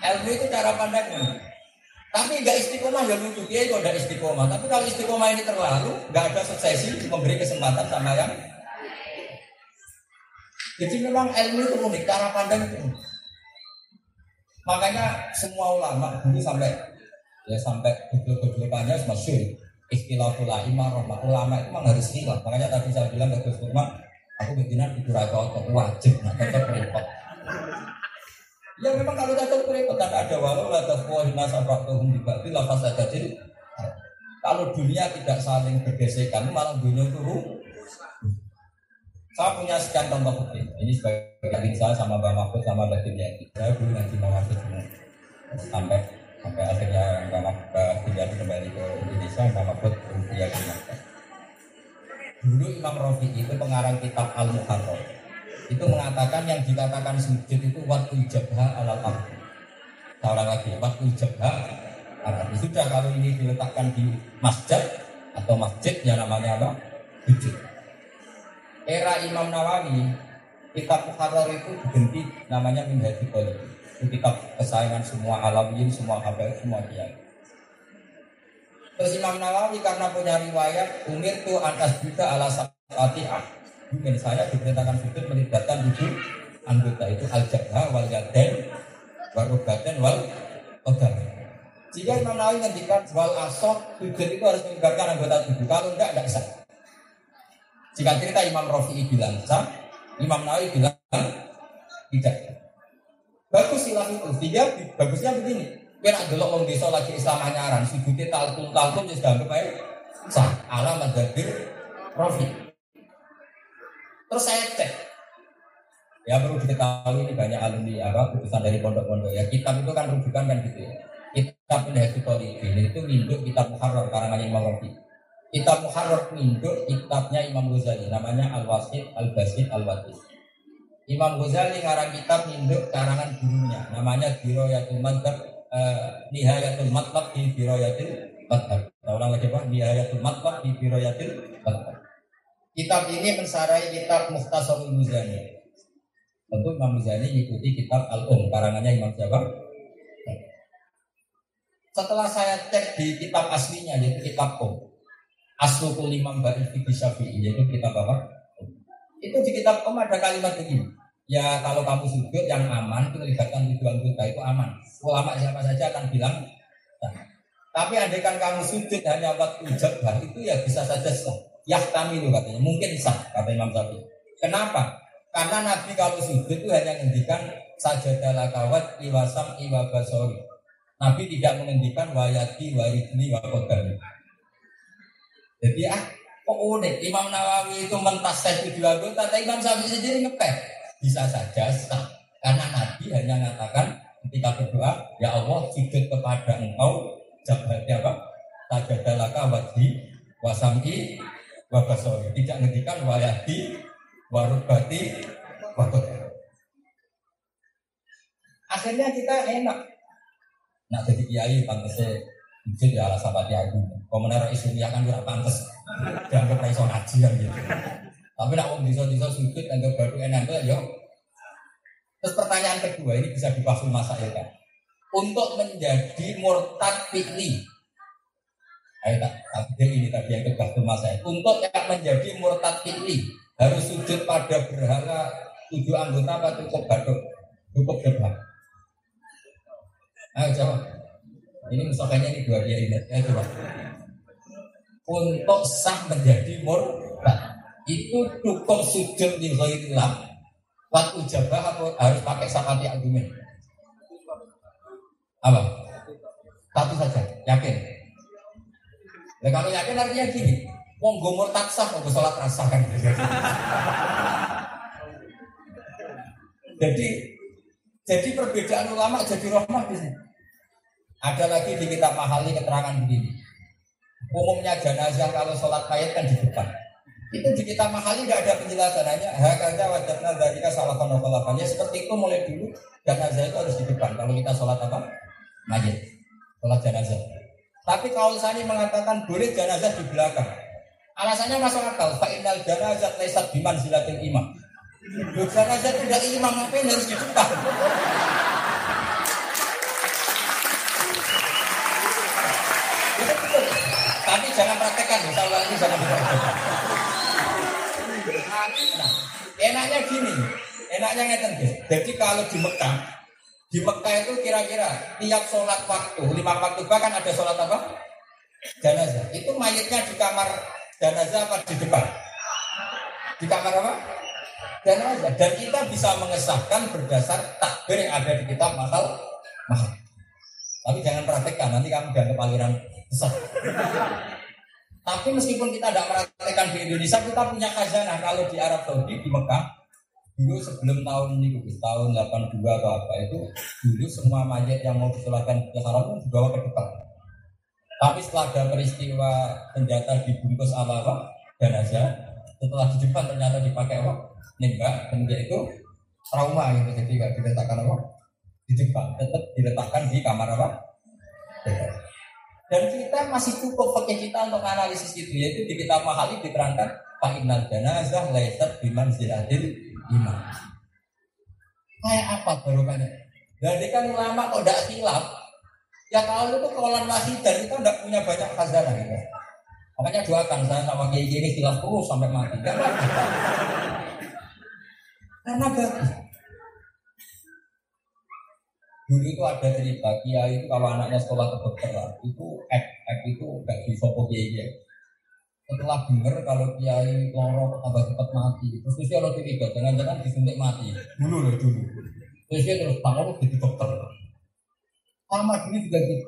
Ilmu itu cara pandangnya. Tapi nggak istiqomah ya lucu dia itu ada istiqomah. Tapi kalau istiqomah ini terlalu, nggak ada suksesi memberi kesempatan sama yang. Jadi memang ilmu itu unik, cara pandang itu. Makanya semua ulama dulu sampai ya sampai betul-betulnya masyur istilah ulama ulama itu memang harus hilang. Makanya tadi saya bilang ke Gus Aku betina tidur aja cocok wajib, nah cocok repot. Ya memang kalau cocok repot kan ada walau lah tasbih nasa faktuhum juga bila pas saja jadi kalau dunia tidak saling bergesekan malah dunia itu saya punya sekian contoh bukti. Ini sebagai saya sama Mbak Mahfud sama Mbak Dimyati. Saya dulu ngaji Mbak Mahfud sampai sampai akhirnya Mbak Dimyati kembali ke Indonesia, Mbak Mahfud dia di Dulu Imam Rafi itu pengarang kitab Al Muharrar itu mengatakan yang dikatakan sujud itu waktu jabha alal ardi. Seorang lagi, waktu jabha. Ya sudah kalau ini diletakkan di masjid atau masjid ya namanya apa? Masjid. Era Imam Nawawi kitab Muharrar itu diganti namanya Minhajul. Itu kitab kesayangan semua alawiyin, semua habaib, semua kiai. Terus Imam Nawawi karena punya riwayat umir tu atas juga ala fatihah. Mungkin saya diperintahkan sudut melibatkan tujuh anggota itu al jabha wal yaden wal rubaten wal odam. Jika Imam Nawawi ngendikan wal asok sujud itu harus melibatkan anggota tubuh. Kalau enggak, enggak sah. Jika cerita Imam Rafi'i bilang sah, Imam Nawawi bilang tidak. Bagus silah itu. Dia bagusnya begini. Kira dulu orang desa lagi Islam anyaran, sujudnya talkun talkun ya sudah anggap sah. Alam madzhabir Rafi. Terus saya cek, Ya perlu diketahui ini banyak alumni apa putusan dari pondok-pondok ya. Kitab itu kan rujukan kan gitu ya. Kitab Minhajul Talibin itu induk kitab Muharrar karangan Imam Rafi. Kitab Muharrar induk kitabnya Imam Ghazali namanya Al-Wasid, Al-Basid, Al-Wadis. Imam Ghazali ngarang kitab induk karangan gurunya namanya Biroyatul Madhab eh, Nihayatul Matlab di Biroyatul Madhab. Kita ulang lagi Pak, Nihayatul Matlab di Biroyatul Madhab. Kitab ini mensarai kitab Muhtasarul Muzani Tentu Imam Ghazali mengikuti kitab Al-Um, karangannya Imam Jawa. Setelah saya cek di kitab aslinya, yaitu kitab Um, Aslukul Imam Ba'il Fikih Syafi'i, yaitu kitab apa? Itu di kitab Um ada kalimat begini. Ya kalau kamu sujud yang aman, itu melibatkan tujuh anggota itu aman. Ulama siapa saja akan bilang, nah. Tapi andaikan kamu sujud hanya buat ujabah, itu ya bisa saja sah. Yahtamilu katanya, mungkin sah, kata Imam Syafi'i. Kenapa? Karena Nabi kalau sujud itu hanya menghentikan sajadah kawat iwasam iwa basori. Nabi tidak menghentikan wayati waridni wakodami. Jadi ah, kok unik Imam Nawawi itu mentasih tujuh anggota, tapi Imam Syafi'i sendiri ngepeh. Bisa saja sah. Karena Nabi hanya mengatakan ketika berdoa, ya Allah sujud kepada engkau jabatnya apa? Sajadah kawati wasami wabasori. Tidak menghentikan wayati warubati wakut. Akhirnya kita enak. Nak jadi kiai pantasnya Mungkin ya alasan pati aku. Kau menaruh isu dia kan tidak pantas. Dianggap raiso ngaji kan gitu. Tapi nak bisa bisa sujud anggap baru enak ya. Terus pertanyaan kedua ini bisa dibahas masa ya kan. Untuk menjadi murtad fikri. Ayo tak, ini tadi yang kebahas masa Untuk yang menjadi murtad fikri harus sujud pada berhala tujuh anggota apa cukup baduk cukup debat ayo jawab ini misalnya ini dua dia ini ayo coba. Untuk sah menjadi murtad itu cukup sujud di ghairillah waktu jabah harus pakai sapati argumen apa satu saja yakin nah, kalau yakin artinya gini Wong gue murtad sah, sholat rasa kan. jadi jadi perbedaan ulama jadi rahmah di sini. Ada lagi di kitab mahali keterangan begini. Umumnya jenazah kalau sholat mayat kan di depan. Itu di kitab mahali tidak ada penjelasannya. Hakanya wajibnya dari salah konokolafannya seperti itu mulai dulu jenazah itu harus di depan. Kalau kita sholat apa? Mayat. Sholat jenazah. Tapi kalau Sani mengatakan boleh jenazah di belakang. Alasannya masuk akal. Fa'inal janazat lesat biman silatil imam. Loh, janazat tidak imam ngapain harus di depan? Tapi jangan praktekkan, insya ini jangan dipraktekkan. Nah, enaknya gini, enaknya ngeten Jadi kalau di Mekah, di Mekah itu kira-kira tiap sholat waktu, lima waktu bahkan ada sholat apa? Jenazah. Itu mayatnya di kamar jenazah apa di depan? Di kamar apa? Jenazah. Dan kita bisa mengesahkan berdasar takbir yang ada di kitab mahal mahal. Tapi jangan praktekkan, nanti kamu dianggap aliran besar. Tapi meskipun kita tidak praktekkan di Indonesia, kita punya khazanah. Kalau di Arab Saudi, di Mekah, dulu sebelum tahun ini, tahun 82 atau apa itu, dulu semua mayat yang mau disolatkan ke haram dibawa ke depan. Tapi setelah ada peristiwa senjata dibungkus ala apa? Jenazah, setelah di depan ternyata dipakai apa? Nembak, dan dia itu trauma gitu, jadi nggak diletakkan apa? Di depan, tetap diletakkan di kamar apa? Dan kita masih cukup pakai kita untuk analisis itu yaitu di kitab mahali diterangkan Pak Innal Janazah Laisat Biman Ziladil Iman. Kayak apa barokahnya? Jadi kan ulama kok tidak hilaf, ya kalau itu masih dan kita tidak punya banyak khazanah gitu. Makanya doakan saya sama kiai ini hilaf terus sampai mati. Karena bagus. Dulu itu ada cerita kiai itu kalau anaknya sekolah kedokteran itu ek ek itu gak kiai kiai. Setelah dengar kalau kiai loro tambah cepat mati, terus dia lo tiga jangan-jangan disuntik mati. Dulu loh dulu. Terus dia terus tangan jadi dokter. Sama dulu juga gitu.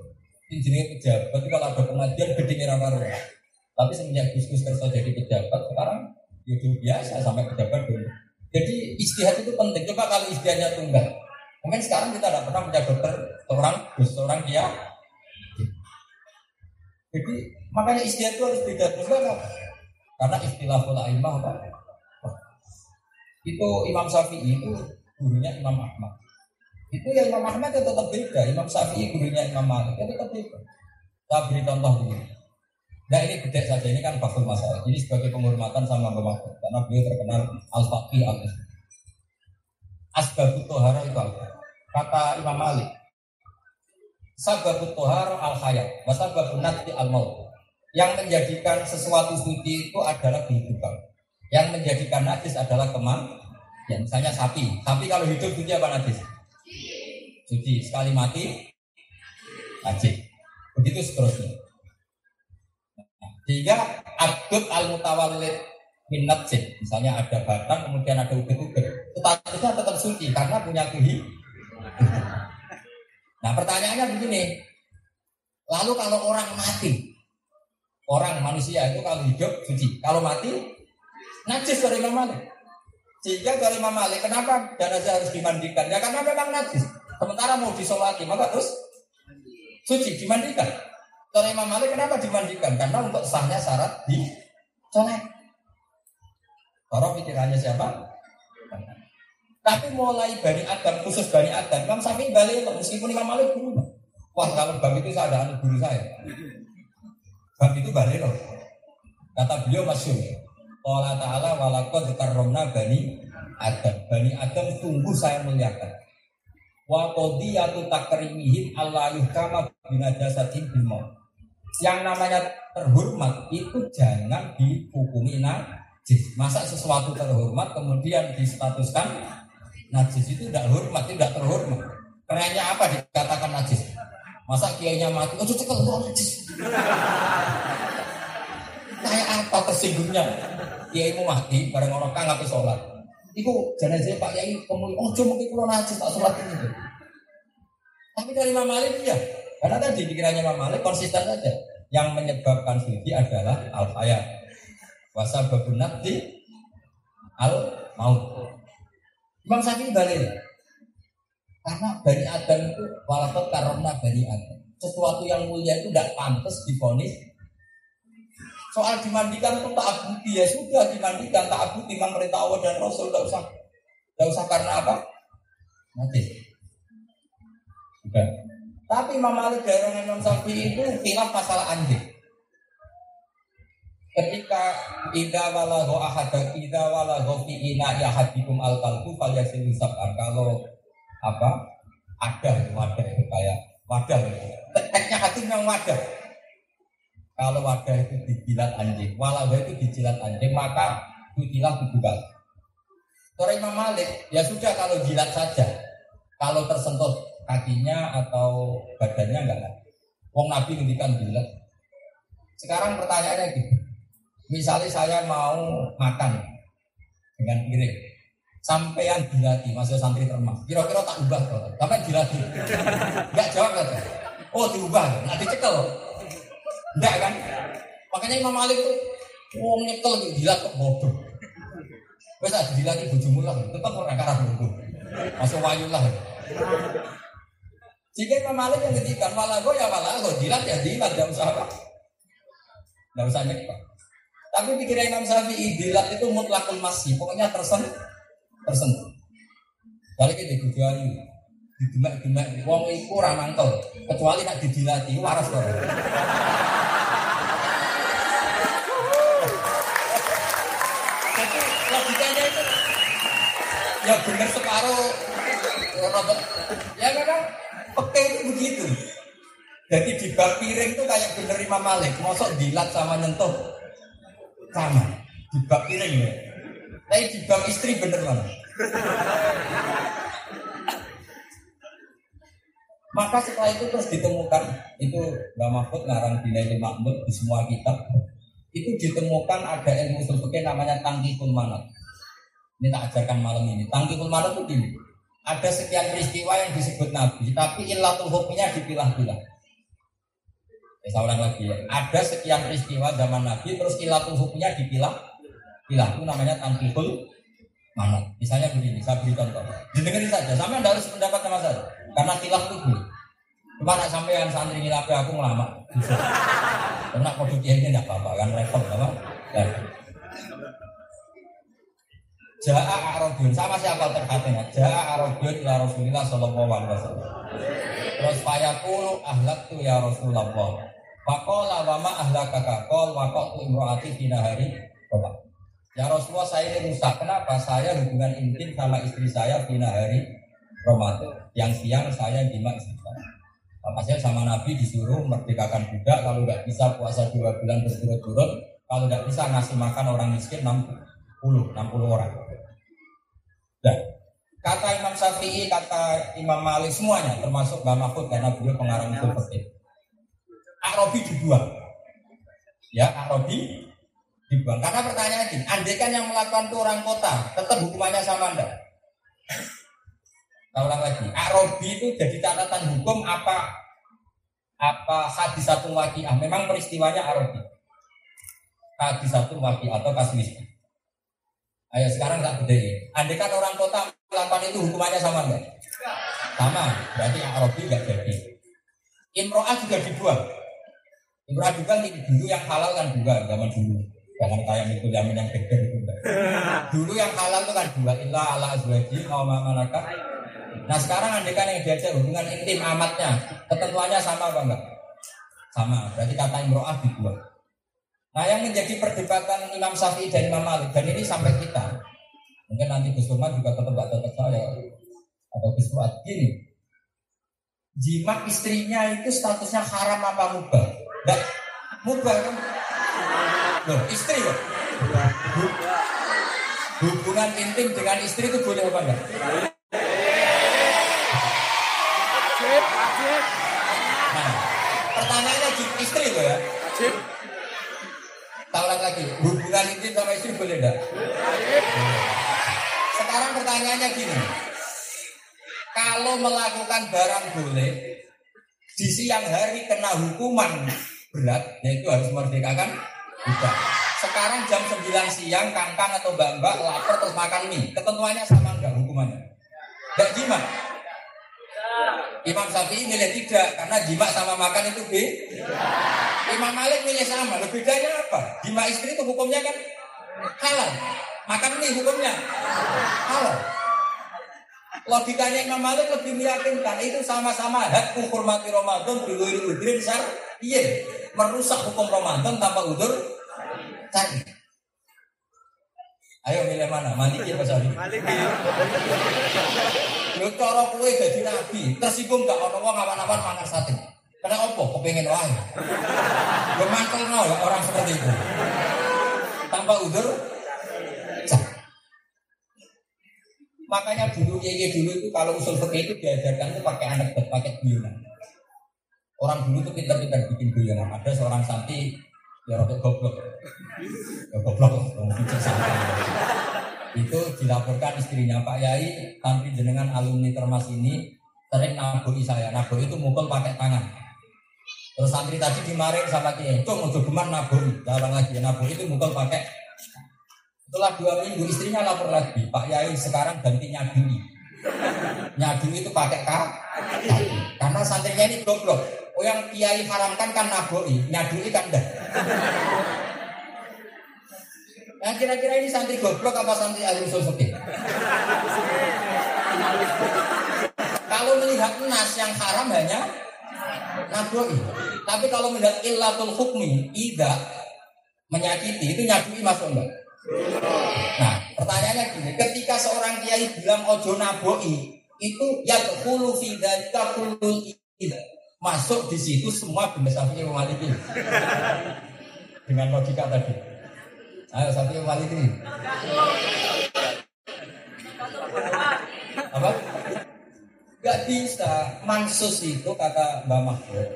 Injilnya pejabat, kalau ada pengajian gede ngira Tapi semenjak bisnis kerja jadi pejabat, sekarang ya biasa sampai pejabat dulu. Jadi istihad itu penting. Coba kalau istihadnya tunggal. Mungkin sekarang kita tidak pernah punya dokter, seorang, seorang dia. Jadi makanya istihad itu harus beda. Tunggal Karena istilah pola imam apa? Itu Imam Syafi'i itu gurunya Imam Ahmad. Itu yang Imam Ahmad itu tetap beda. Imam Syafi'i gurunya Imam Malik itu tetap beda. Saya beri contoh dulu. Nah ini beda saja, ini kan faktor masalah. Ini sebagai penghormatan sama Ahmad. Karena beliau terkenal Al-Faqih al Asbabut Tohara itu? Kata Imam Malik. Sababut Tohara al-hayat. Wasababut nati al-maut. Yang menjadikan sesuatu suci itu adalah kehidupan. Yang menjadikan najis adalah kematian Ya misalnya sapi. Sapi kalau hidup suci apa najis? Suci. Sekali mati najis. Begitu seterusnya. Sehingga abdul al mutawalid minat sih. Misalnya ada batang, kemudian ada ubet-ubet. Statusnya tetap suci karena punya kuhi. Nah pertanyaannya begini. Lalu kalau orang mati, orang manusia itu kalau hidup suci, kalau mati najis dari mana? Sehingga dari Imam Malik, kenapa jenazah harus dimandikan? Ya karena memang najis. Sementara mau disolati, maka terus suci dimandikan. Dari Imam Malik kenapa dimandikan? Karena untuk sahnya syarat di colek. Kalau pikirannya siapa? Tapi mulai Bani Adam, khusus Bani Adam, Imam Syafi'i balik meskipun Imam Malik guru. Wah kalau bab itu saya ada anak guru saya. Bab itu balik loh. Kata beliau masyur. Allah Ta'ala walakot karomna bani Adam. Bani Adam tunggu saya muliakan. Wa qadiyatu takrimihim Allah yuhkama binajasatin bimo. Yang namanya terhormat itu jangan dihukumi najis. Masa sesuatu terhormat kemudian distatuskan najis itu tidak hormat, tidak terhormat. Kerennya apa dikatakan najis? Masa kiainya mati, oh cekel najis. Kayak apa tersinggungnya? Kiai mau mati bareng orang kang ngapain sholat. Iku jenazah Pak Yai kemudian oh cuma kita najis tak sholat ini. Tapi dari Imam Malik ya, karena tadi pikirannya Imam Malik konsisten saja. Yang menyebabkan suci adalah al hayat. Wasa babunati al maut. Imam Syafi'i balik. Karena Bani Adam itu walaupun karena Bani Adam. Sesuatu yang mulia itu tidak pantas difonis Soal dimandikan itu tak abuti ya sudah dimandikan tak abuti memang perintah Allah dan Rasul tidak usah tidak usah karena apa? Mati. Bukan. Tapi Imam Malik dari Imam Syafi'i itu khilaf masalah anjing. Ketika ida walagho ahad ida walagho fi ina yahadikum al kalbu falyasil kalau apa ada wadah itu kayak wadah teksnya hati memang wadah kalau wadah itu dijilat anjing, walau itu dijilat anjing, maka dijilat dibuka. Sore Imam Malik, ya sudah kalau jilat saja. Kalau tersentuh kakinya atau badannya enggak. Wong Nabi ngendikan jilat. Sekarang pertanyaannya gitu. Misalnya saya mau makan dengan piring. Sampai yang dilati, masuk santri termas. Kira-kira tak ubah kalau. Tapi dilati. Enggak jawab kan? Oh diubah, nanti cekel. Enggak kan? Makanya Imam Malik itu wong nyekel jilat kok bodoh. Wes ah jilat iki bojomu lah, tetep ora karah bodoh. Masuk wayu lah. Jika Imam Malik yang ngedikan walago ya walago, jilat ya jilat, enggak usah apa. Enggak usah nyekel. Tapi pikir Imam Syafi'i jilat itu mutlakul masih, pokoknya tersen tersentuh. Balik itu tujuan Didemek-demek. Wong iku ora mangkel, kecuali nak didilati waras kok. Jadi logikanya itu ya bener separuh. Robot ya memang peke itu begitu. Jadi di bak piring itu kayak bener Imam Malik. Mosok dilat sama nyentuh sama di bak piring ya tapi di bak istri bener mana maka setelah itu terus ditemukan itu Mbak Mahfud ngarang Binaili Mahmud di semua kitab itu ditemukan ada ilmu usul namanya tangkiful manat ini tak ajarkan malam ini. Tangkikul malam itu gini. Ada sekian peristiwa yang disebut Nabi, tapi illatul hukminya dipilah-pilah. Ya, saya ulang lagi ya. Ada sekian peristiwa zaman Nabi, terus illatul hukminya dipilah. Pilah itu namanya tangkikul mana? Misalnya begini, saya beri contoh. Didengarin saja, sampai anda harus pendapat sama. Karena pilah itu. Cuma nak sampai yang santri ngilapi aku ngelama. [LAUGHS] Karena kode ini tidak apa-apa, kan repot apa? Ya. Ja'a Arabun sama siapa terkatanya Ja'a Arabun ila Rasulillah Sallallahu alaihi wasallam Terus fayaqulu tu ya Rasulullah Faqala wa ma ahlakaka Qal wa qatu imro'ati fi nahari Ya Rasulullah saya ini rusak. Kenapa? Saya hubungan intim sama istri saya Fi nahari Ramadan. Yang siang saya jima istri saya Maka saya sama Nabi disuruh merdekakan budak. Kalau nggak bisa puasa dua bulan berturut-turut Kalau nggak bisa ngasih makan orang miskin 60 60 orang. Nah, kata Imam Syafi'i, kata Imam Malik semuanya termasuk Mbak Mahfud karena beliau pengarang itu penting. Arabi dibuang. Ya, Arabi dibuang. Karena pertanyaan ini, andai kan yang melakukan itu orang kota, tetap hukumannya sama Anda. Tahu lagi, Arabi itu jadi catatan hukum apa apa hadis satu wakiah. Memang peristiwanya Arabi. Hadis satu wakiah atau kasih Ayo sekarang tak beda Andai kan orang kota melakukan itu hukumannya sama enggak? Sama, berarti Arabi enggak jadi. Imro'ah juga dibuang. Imro'ah juga dulu yang halal kan juga zaman dulu. Jangan kayak itu zaman yang beker itu. Dulu yang halal itu kan dua illa ala azwaji mau malakat. Nah sekarang andai kan yang diajak hubungan intim amatnya, ketentuannya sama apa enggak? Sama, berarti kata Imro'ah dibuang. Nah yang menjadi perdebatan Imam Syafi'i dan Imam Malik dan ini sampai kita mungkin nanti Gus Umar juga tetap gak tetap saya atau Gus Fuad gini jima istrinya itu statusnya haram apa mubah? Enggak mubah kan? Loh, istri loh. Hubungan intim dengan istri itu boleh apa enggak? Nah, pertanyaannya istri loh ya. Taulan lagi, hubungan intim sama istri boleh enggak? Sekarang pertanyaannya gini. Kalau melakukan barang boleh, di siang hari kena hukuman berat, yaitu harus merdekakan budak. Sekarang jam 9 siang, kangkang atau bambak lapar terus makan mie. Ketentuannya sama enggak hukumannya? Enggak jima. Imam Syafi'i milih tidak karena jima sama makan itu B. Imam Malik milih sama. Lebih bedanya apa? Jima istri itu hukumnya kan halal. Makan mie hukumnya halal. Logikanya Imam Malik lebih meyakinkan itu sama-sama hak menghormati Ramadan berwiri udrin besar. Iya, merusak hukum Ramadan tanpa udur cari. Ayo milih mana? Maliki apa Syafi'i? Maliki. Lho cara kowe dadi nabi, tersinggung gak ono wong awan-awan mangan sate. Karena opo kepengen wae. Yo no ya orang seperti itu. Tanpa udur Makanya dulu kiai dulu itu kalau usul fikih itu diajarkan itu pakai anak pakai guyonan. Orang dulu tuh pintar-pintar bikin guyonan. Ada seorang santri ya rada goblok. Ya goblok, mungkin Itu dilaporkan istrinya Pak Yai, santri jenengan alumni termas ini sering naboi saya. Naboi itu mukul pakai tangan. Terus santri tadi dimarin sama Kiai, itu mau gemar naboi, dalam lagi naboi itu mukul pakai. Setelah dua minggu istrinya lapor lagi, Pak Yai sekarang ganti nyadui. Nyadui itu pakai kaki. Karena santrinya ini goblok. Oh yang kiai haramkan kan naboi, nyadui kan enggak. Yang kira-kira ini santri goblok apa santri usul fikih? Kalau melihat nas yang haram hanya naboi. Tapi kalau melihat illatul hukmi, tidak menyakiti, itu nyakiti masuk enggak? Nah, pertanyaannya gini, ketika seorang kiai bilang ojo naboi, itu ya kulu fidalika kulul masuk di situ semua benda sapi Maliki dengan logika tadi. Ayo sapi Maliki. Apa? Gak bisa. Mansus itu kata Mbak Mahfud.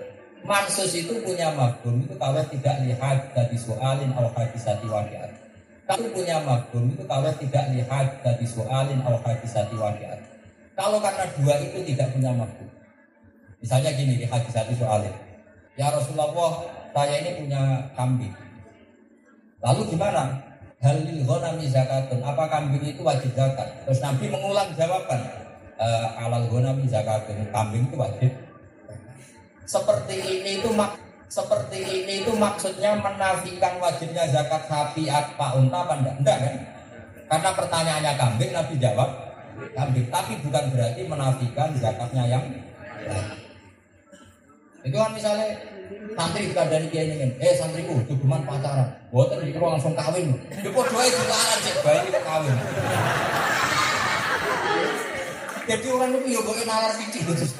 Mansus itu punya mafhum itu kalau tidak lihat dari soalin atau hadisati wakiat. Kalau punya mafhum itu kalau tidak lihat dari soalin atau hadisati wakiat. Kalau karena dua itu tidak punya mafhum. Misalnya gini di hadisati soalin. Ya Rasulullah, saya ini punya kambing. Lalu gimana? Halil ghanami zakatun. Apa kambing itu wajib zakat? Terus Nabi mengulang jawaban. E, alal ghanami zakatun. Kambing itu wajib. Seperti ini itu mak seperti ini itu maksudnya menafikan wajibnya zakat sapi apa unta apa enggak? Enggak kan? Karena pertanyaannya kambing, Nabi jawab kambing. Tapi bukan berarti menafikan zakatnya yang Itu kan misalnya santri dari kiai ini, eh santriku, cuman pacaran, buatan di langsung kawin, itu doa itu larang bayi itu kawin. Jadi orang itu ya boleh nalar sih, terus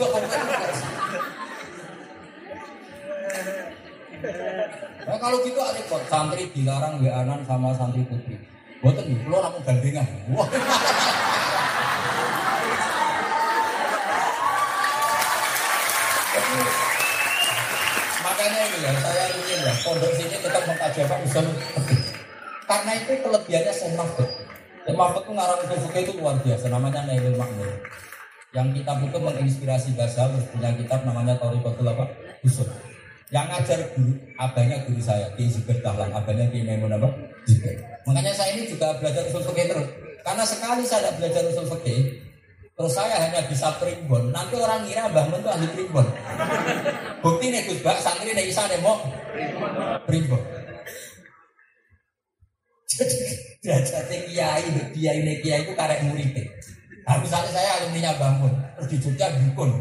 Nah, kalau gitu ada kok santri dilarang anan sama santri putri. Buatan nih, lo namun gandengan. Makanya ini ya, saya ingin ya, pondok sini tetap mengkajikan usul Karena itu kelebihannya. Saya Mahfud itu ngarang usul fikih itu luar biasa, namanya Nailul Makmur. Yang kitab itu menginspirasi bahasa, punya kitab namanya Torikotul apa? Usul. Yang ngajar guru, abahnya guru saya, di Zubair Dahlan, abahnya di Maimun apa? Makanya saya ini juga belajar usul fikih terus. Karena sekali saya belajar usul fikih, terus saya hanya bisa primbon. Nanti orang ngira Mbah Mun itu ahli primbon. Bukti nih Gus Bak, santri nih Isa nih mau primbon. Jadi kiai, kiai ini kiai itu karek murid. Nah, saya alumni Mbah Mun, terus di Jogja dukun.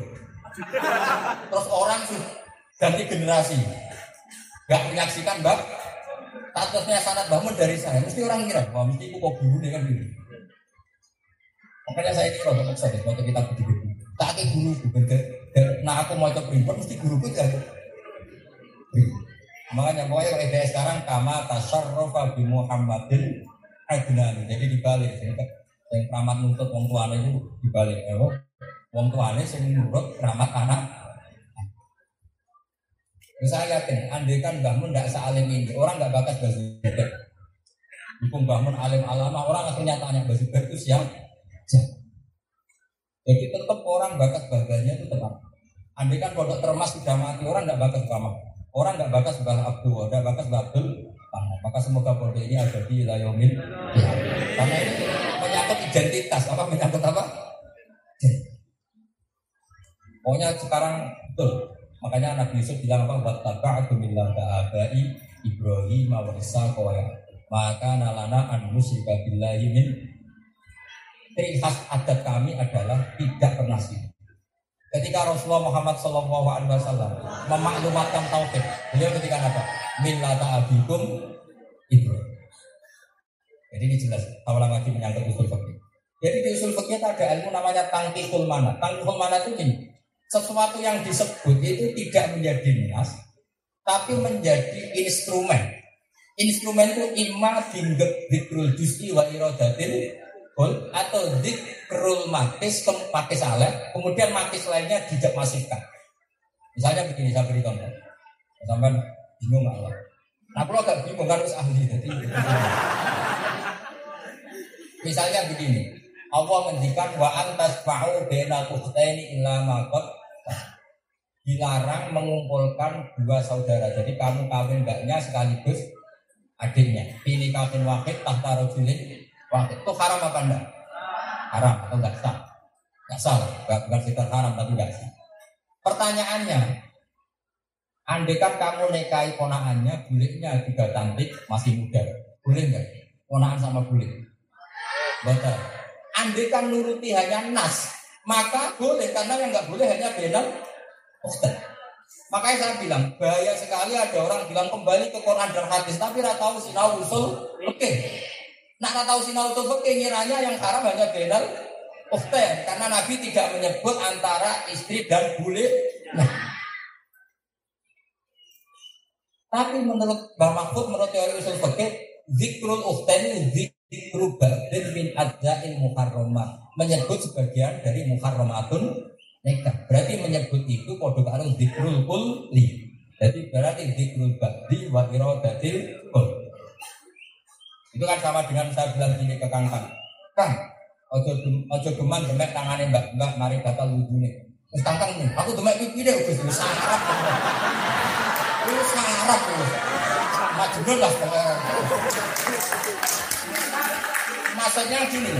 Terus orang sih ganti generasi. Gak menyaksikan bab statusnya sanat bangun dari saya. Mesti orang kira, wah mesti kok guru kan gini. Makanya saya ini kalau tak sadar, waktu kita begitu. Tak ke guru, nah aku mau coba primbon, mesti guru pun jadi. Makanya pokoknya kalau ide sekarang kama tasarrofa bi Muhammadin adnan. Jadi dibalik, yang keramat nuntut wong tuane itu dibalik. Ya, wong tuane sing nurut keramat anak saya yakin, andai kan bangun tidak sealim ini, orang nggak bakas bazuber. Hukum bangun alim alama, orang akhirnya tanya bazuber itu siapa? Jadi tetap orang bakas baganya itu tetap. Andai kan pondok termas sudah mati, orang nggak bakas sama. Orang nggak bakas bah Abdul, nggak bakas bah Abdul. Maka semoga pondok ini ada di layomin. Karena ini menyangkut identitas, apa menyangkut apa? Pokoknya sekarang betul Makanya Nabi Yusuf bilang apa? Wattaba'atu millata abai Ibrahim wa Ishaq wa Maka nalana an musyrika billahi min Ciri khas adat kami adalah tidak pernah sih. Ketika Rasulullah Muhammad Wasallam memaklumatkan tauhid, beliau ketika apa? Millata abikum Ibrahim. Jadi ini jelas. Tawalang lagi menyangkut usul fikih. Jadi di usul fikih ada ilmu namanya tangkihul mana. Tangkihul mana itu ini sesuatu yang disebut itu tidak menjadi nias, tapi menjadi instrumen. Instrumen itu imma binggep dikrul juz'i wa irodatin kol atau dikrul matis matis alef, kemudian matis lainnya tidak masifkan. Misalnya begini, saya beri contoh. Sampai bingung Allah. Nah, kalau agak bingung kan harus ahli. Jadi, misalnya begini, Allah mendikan wa antas fa'u bena kuhtaini illa maqad dilarang mengumpulkan dua saudara. Jadi kamu kawin mbaknya sekaligus adiknya. Pilih kawin wakil tahta rojulin wakil. Itu haram apa enggak? Haram atau enggak sah? Enggak sah. Enggak, bukan sekitar haram tapi enggak sah. Pertanyaannya, andekan kamu nikahi ponaannya, buliknya juga cantik, masih muda. Boleh enggak? Ponaan sama bulik. Betul. Andekan nuruti hanya nas, maka boleh karena yang nggak boleh hanya ukhtah. [LAUGHS] Makanya saya bilang bahaya sekali ada orang bilang kembali ke Quran dan hadis tapi tidak tahu sinau usul oke. Nak tak tahu sinau usul oke ngiranya yang haram hanya benal ukhtah karena Nabi tidak menyebut antara istri dan bule. Nah, tapi menurut Bang Mahfud, menurut teori usul fikih, zikrul ukhtani zikru ba'din min adza'il muharramah. Menyebut sebagian dari muharramatun nikah. Berarti menyebut itu kode karo zikrul kulli. Jadi berarti zikrul ba'di wa iradatil kul. Itu kan sama dengan saya bilang gini ke Kang Kang. Kang, ojo ojo geman demek tangane Mbak Mbak mari batal wudune. Wis Kang Kang, aku demek pipi deh wis wis sarap. Itu sarap. Majnun lah Maksudnya gini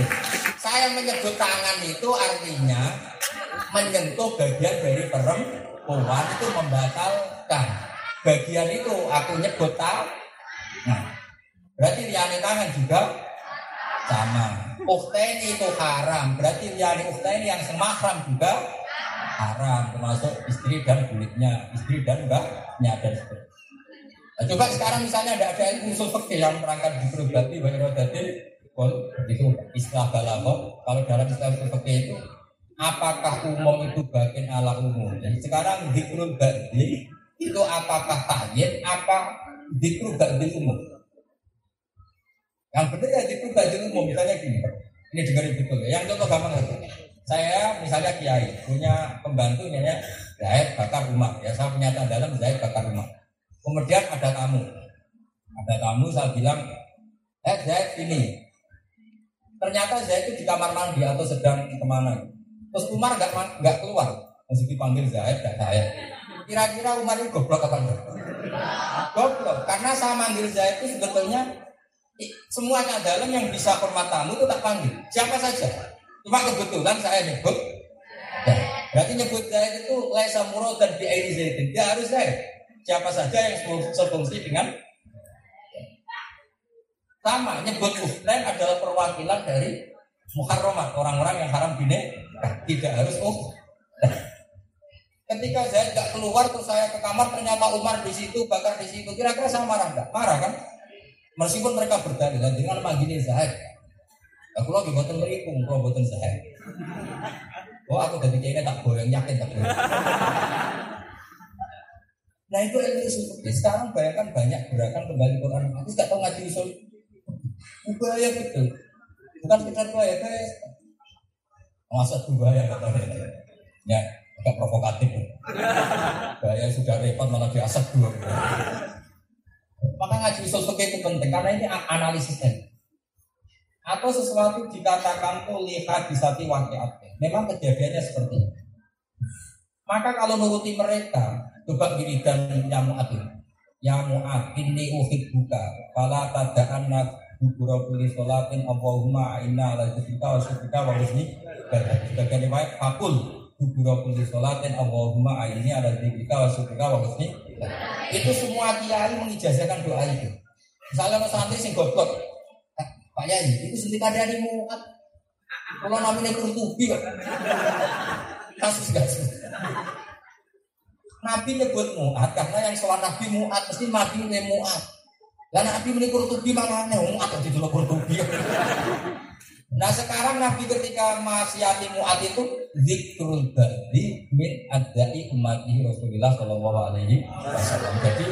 saya menyebut tangan itu artinya menyentuh bagian dari perempuan itu membatalkan. Bagian itu aku nyebut tangan. Nah, berarti liane tangan juga sama. Ukteni itu haram, berarti liane ukteni yang semahram juga haram, termasuk istri dan kulitnya, istri dan mbaknya dan seterusnya. Nah, coba sekarang misalnya ada ada ilmu usul yang merangkap di berarti banyak rodati, itu istilah balaghah. Kalau dalam istilah usul itu apakah umum itu bagian ala umum? Jadi sekarang dikrul ba'di itu apakah tayin apa dikrul ba'di umum? Yang benar ya dikrul ba'di umum misalnya gini. Ini dengerin betul ya. Yang contoh gampang lagi. Saya misalnya kiai punya pembantu namanya Zaid bakar rumah. Ya saya punya dalam Zaid bakar rumah. Kemudian ada tamu. Ada tamu saya bilang, eh Zaid ini. Ternyata Zaid itu di kamar mandi atau sedang ke mana. Terus Umar nggak nggak keluar. Masih dipanggil Zaid, gak saya. Kira-kira Umar itu goblok apa enggak? Goblok. Karena saya manggil Zaid itu sebetulnya semuanya dalam yang bisa hormat tamu itu tak panggil. Siapa saja. Cuma kebetulan saya nyebut. Berarti nyebut Zaid itu laisa murad dan bi'aini Zaidin. Dia harus Zaid. Siapa saja yang sefungsi dengan sama nyebut Uhlain adalah perwakilan dari Muharramat orang-orang yang haram bine tidak harus uh ketika saya nggak keluar terus saya ke kamar ternyata Umar di situ bakar di situ kira-kira saya marah nggak? Marah kan? Meskipun mereka berdalil dengan manggilin Zaid aku lagi buatan merikung kalau buatan Zaid oh aku dari kayaknya tak boleh yakin tak boleh Nah itu ilmu usul Sekarang bayangkan banyak gerakan kembali Quran. Aku nggak tahu ngaji usul. Bahaya betul. Bukan sekedar bahaya, bahaya. Masa tuh bahaya kata Ya, agak provokatif. Bahaya sudah repot malah diasap dua. Maka ngaji usul itu penting karena ini analisisnya. Atau sesuatu dikatakan tuh lihat bisa tiwakiat. Memang kejadiannya seperti itu. Maka kalau nuruti mereka, coba wiridan ya mu'ad ya mu'ad inni uhid buka fala tada'anna Bukura kuli sholatin Allahumma inna ala jisika wa syukrika wa husni Sebagian riwayat Fakul Bukura kuli sholatin Allahumma ini ala jisika wa syukrika wa husni Itu semua kiai mengijazahkan doa itu. Misalnya mas santri sing goblok eh, Pak Yai, itu sendiri ada di muat. Kalau namanya kurtubi Kasus kasus Nabi nyebut muat karena yang sholat Nabi muat mesti ini muat. Dan Nabi ini kurtubi makanya muat di dulu kurtubi. [LAUGHS] Nah sekarang Nabi ketika masihati muat itu zikrul badi min adai umati Rasulullah Shallallahu Alaihi Wasallam. Jadi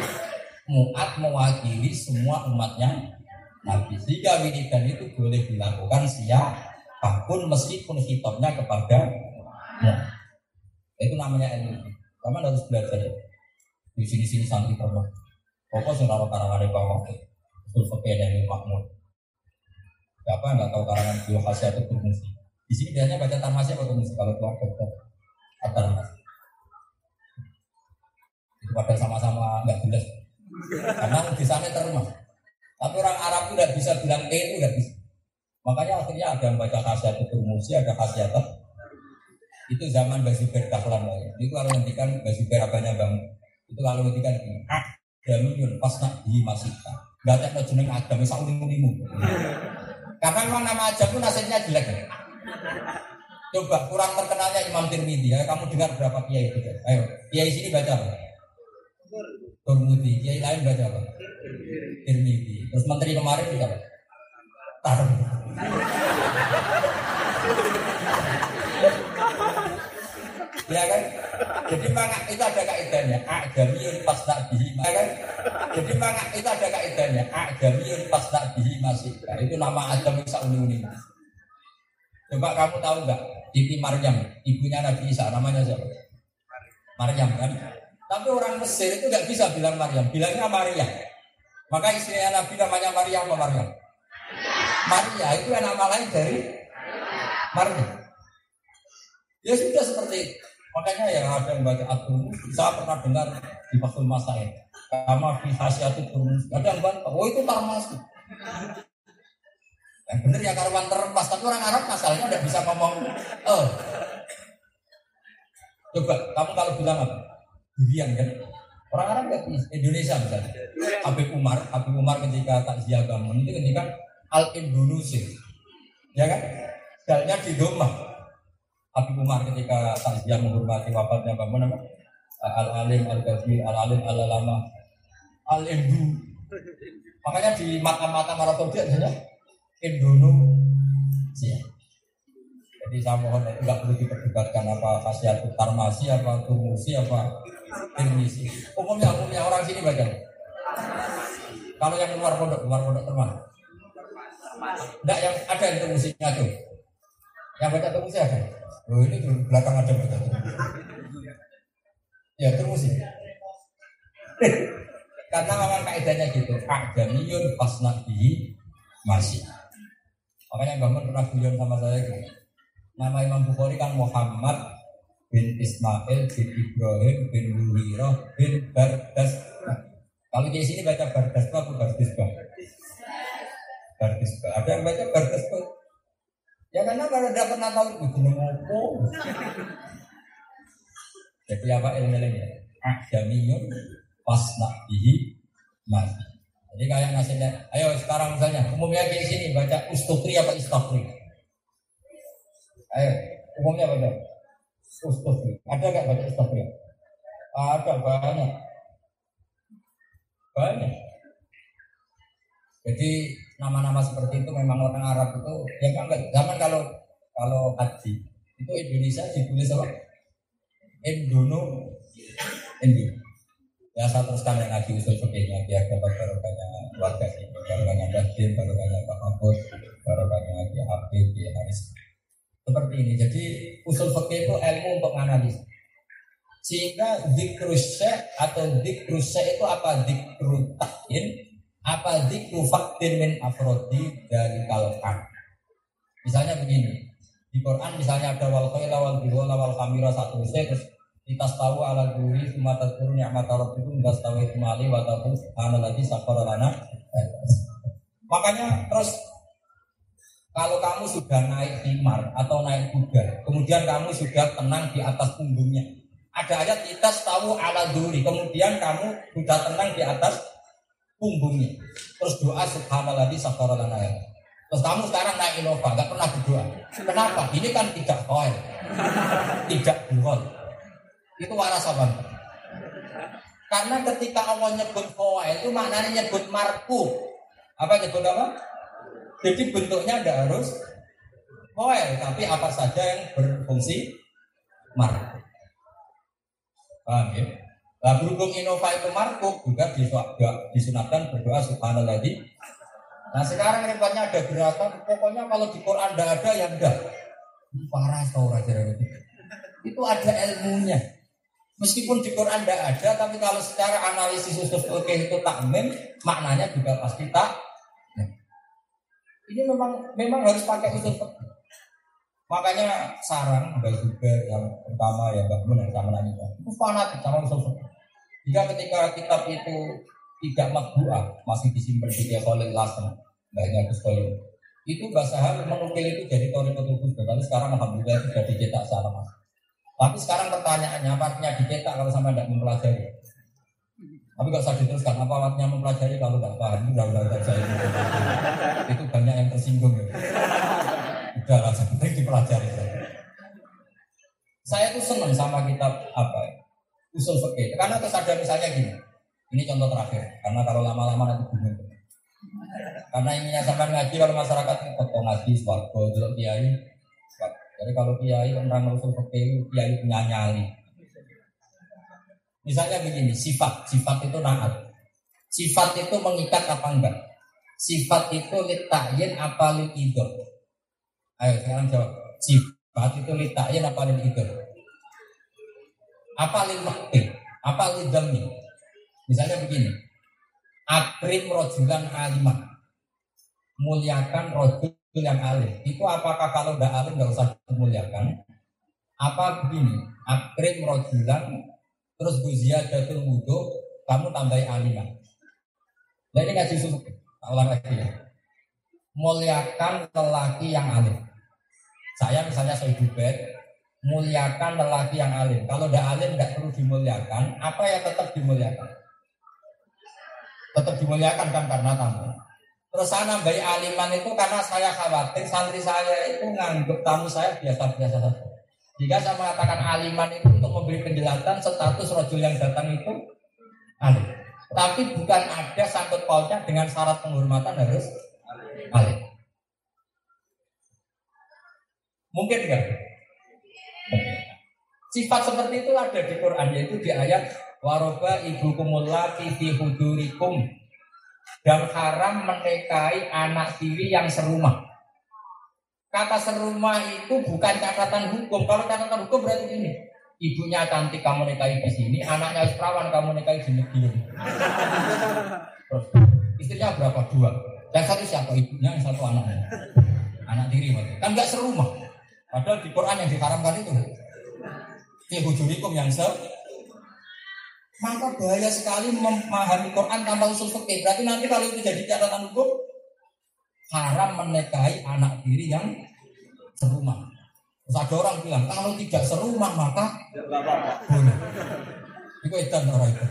muat mewakili semua umatnya Nabi. Jika wiridan itu boleh dilakukan siapa pun meskipun hitopnya kepada. Itu namanya ilmu. Kamu harus belajar. Di sini-sini santri pernah. Fokus yang tahu karangan bawah. Usul fakir dari makmur. Siapa nggak tahu karangan Bio Hasya itu berfungsi. Di sini biasanya baca tamasya atau berfungsi kalau keluar dokter. Atar Itu pada sama-sama nggak jelas. Karena di sana termas. Tapi orang Arab itu tidak bisa bilang E itu nggak bisa. Makanya akhirnya ada yang baca khasiat itu berfungsi, ada khasiat itu zaman Basuber Dahlan. Itu kalau ngendikan Basuber apanya bang? Itu kalau ngendikan ini. Ah, Jamiyun pas nak di masita. Gak ada jeneng Adam, misal ulimu Karena memang nama Adam itu nasibnya jelek. Coba kurang terkenalnya Imam Tirmidzi ya. Kamu dengar berapa kiai itu? Ayo, kiai sini baca apa? Turmudi. Kiai lain baca apa? Tirmidzi. Terus menteri kemarin juga apa? Tarem. Ya kan? Jadi mangak itu ada kaidahnya. Ajamiyun pas tak bihi, ya kan? Jadi mangak itu ada kaidahnya. Ajamiyun pas tak bihi masih. Nah, itu nama Adam bisa uni Coba kamu tahu nggak Siti Maryam, ibunya Nabi Isa, namanya siapa? Maryam kan? Tapi orang Mesir itu nggak bisa bilang Maryam, bilangnya Maria. Maka istrinya Nabi namanya Maria apa Maryam? Maria itu nama lain dari Maria. Ya sudah seperti itu. Makanya yang ada yang baca atur saya pernah dengar di Fasul Masaid. Kama fi itu turun. Ada yang bantah, oh itu tarmas. Yang benar ya karuan terlepas, tapi orang Arab masalahnya tidak bisa ngomong. Oh. Coba, kamu kalau bilang apa? Durian kan? Orang Arab nggak bisa. Indonesia misalnya. Habib Umar, Habib Umar ketika tak kamu itu ketika Al Indonesia, ya kan? Dalnya di rumah. Habib Umar ketika takziah menghormati wafatnya kamu nama Al Alim Al Ghazir Al Alim Al Alama Al Indu. Makanya di mata-mata para dia Indonesia. Jadi saya mohon tidak perlu diperdebatkan apa khasiat tarmasi, apa tumusi, apa ilmisi. Umumnya umumnya orang sini baca. Kalau yang luar pondok, luar pondok teman. Tidak yang ada yang tumusinya tuh. Yang baca tumusi ada. Oh ini belakang ada baca Ya tumusi. [LAUGHS] Karena memang kaidahnya gitu. Akdamiyun pas nabi masih. Makanya bangun pernah guyon sama saya gitu. Nama Imam Bukhari kan Muhammad bin Ismail bin Ibrahim bin Muhirah bin Bardas. Nah, kalau di sini baca Bardas apa Bardas Bardas Ada yang baca Bardas Ya karena kalau tidak pernah tahu itu apa. Jadi apa ilmu-ilmunya? Akdamiyun pas bihi mati. Jadi kayak nasihatnya, ayo sekarang misalnya umumnya di sini baca ustutri apa istafri? Ayo, umumnya baca ustutri. Ada nggak baca istafri? Ada banyak, banyak. Jadi nama-nama seperti itu memang orang Arab itu ya kan zaman kalau kalau haji itu Indonesia ditulis apa? Indono Indonesia. Ya saya teruskan yang ngaji usul fikihnya biar dapat barokahnya warga ini, barokahnya Dahdin, barokahnya Pak Mahfud, barokahnya Ki Habib, Ki Haris. Seperti ini. Jadi usul fikih itu ilmu untuk menganalisis. Sehingga dikrusya atau dikrusya itu apa? Dikru takin, apa dikru faktin min afrodi dari kalkan. Misalnya begini, di Quran misalnya ada wal khayla wal bihola wal kamira satu terus kita tahu ala duri semua tadkur ni'mat itu enggak tahu mali wa tahu ana lagi sakara lana. Makanya terus kalau kamu sudah naik timar atau naik kuda, kemudian kamu sudah tenang di atas punggungnya. Ada ayat kita tahu ala duri, kemudian kamu sudah tenang di atas punggungnya. Terus doa subhanalladzi sakara lana. Terus kamu sekarang naik Innova, nggak pernah berdoa. Kenapa? Ini kan tidak koil, tidak buhol. Itu waras apa? Karena ketika Allah nyebut koa itu maknanya nyebut marku. Apa nyebut apa? Jadi bentuknya tidak harus koel, tapi apa saja yang berfungsi marku. Paham ya? Nah berhubung Innova itu marku juga disunatkan berdoa subhanallah Nah sekarang repotnya ada gerakan, pokoknya kalau di Quran tidak ada yang enggak. Parah tau raja itu. Itu ada ilmunya. Meskipun di Quran tidak ada, tapi kalau secara analisis usul fikih itu takmin, maknanya juga pasti tak. Ini memang memang harus pakai fikih. Makanya sarang ada juga yang pertama ya bangun yang sama nanya itu fanatik sama usul. Jika ketika kitab itu tidak makbuah, masih disimpan di dia oleh lasen, banyak sekali. Itu bahasa hal mengukil itu jadi torikotul kudus, tapi sekarang alhamdulillah sudah dicetak salah mas. Tapi sekarang pertanyaannya, apa artinya dicetak kalau sama tidak mempelajari? Tapi gak usah diteruskan, apa artinya mempelajari kalau tidak paham? Udah, udah, udah, saya Itu banyak yang tersinggung. Ya. Udah lah, sebenarnya dipelajari. Saya tuh seneng sama kitab apa ya? Usul fikih. Karena ada misalnya gini. Ini contoh terakhir. Karena kalau lama-lama nanti bingung. Karena inginnya sampai ngaji kalau masyarakat ini foto ngaji, swargo, dulu kiai. Jadi kalau kiai orang usul fikih, kiai punya nyali. Misalnya begini, sifat, sifat itu naat. Sifat itu mengikat apa enggak? Sifat itu litayin apa lidor? Ayo sekarang jawab. Sifat itu litayin apa lidor? Apa lil Apa lidami? Misalnya begini. Akrim rojulan alimah. Muliakan rojul yang alim. Itu apakah kalau tidak alim nggak usah dimuliakan? Apa begini? Akrim rojulan terus guzia jatuh wudhu kamu tambahi alimah. Nah ini ngasih susu. ulang lagi ya. Muliakan lelaki yang alim. Saya misalnya saya Dubet, muliakan lelaki yang alim. Kalau tidak alim tidak perlu dimuliakan. Apa yang tetap dimuliakan? tetap dimuliakan kan karena tamu. Terus saya nambahi aliman itu karena saya khawatir santri saya itu nganggap tamu saya biasa-biasa saja. Jika saya mengatakan aliman itu untuk memberi penjelasan status rojul yang datang itu alim. Tapi bukan ada sangkut pautnya dengan syarat penghormatan harus alim. Mungkin enggak? Sifat seperti itu ada di Quran yaitu di ayat waroba ibu kumulati fi hudurikum dan haram menikahi anak tiri yang serumah. Kata serumah itu bukan catatan hukum. Kalau catatan hukum berarti ini. Ibunya cantik kamu nikahi di sini, anaknya perawan kamu nikahi di negeri. istrinya berapa? Dua. Yang satu siapa? Ibunya, yang satu anaknya. Anak tiri Kan nggak serumah. Padahal di Quran yang diharamkan itu. Fi hujurikum yang se maka bahaya sekali memahami Quran tanpa usul fikih. Berarti nanti kalau itu jadi catatan hukum haram menikahi anak diri yang serumah. Terus ada orang bilang kalau tidak serumah maka boleh. Itu edan orang itu.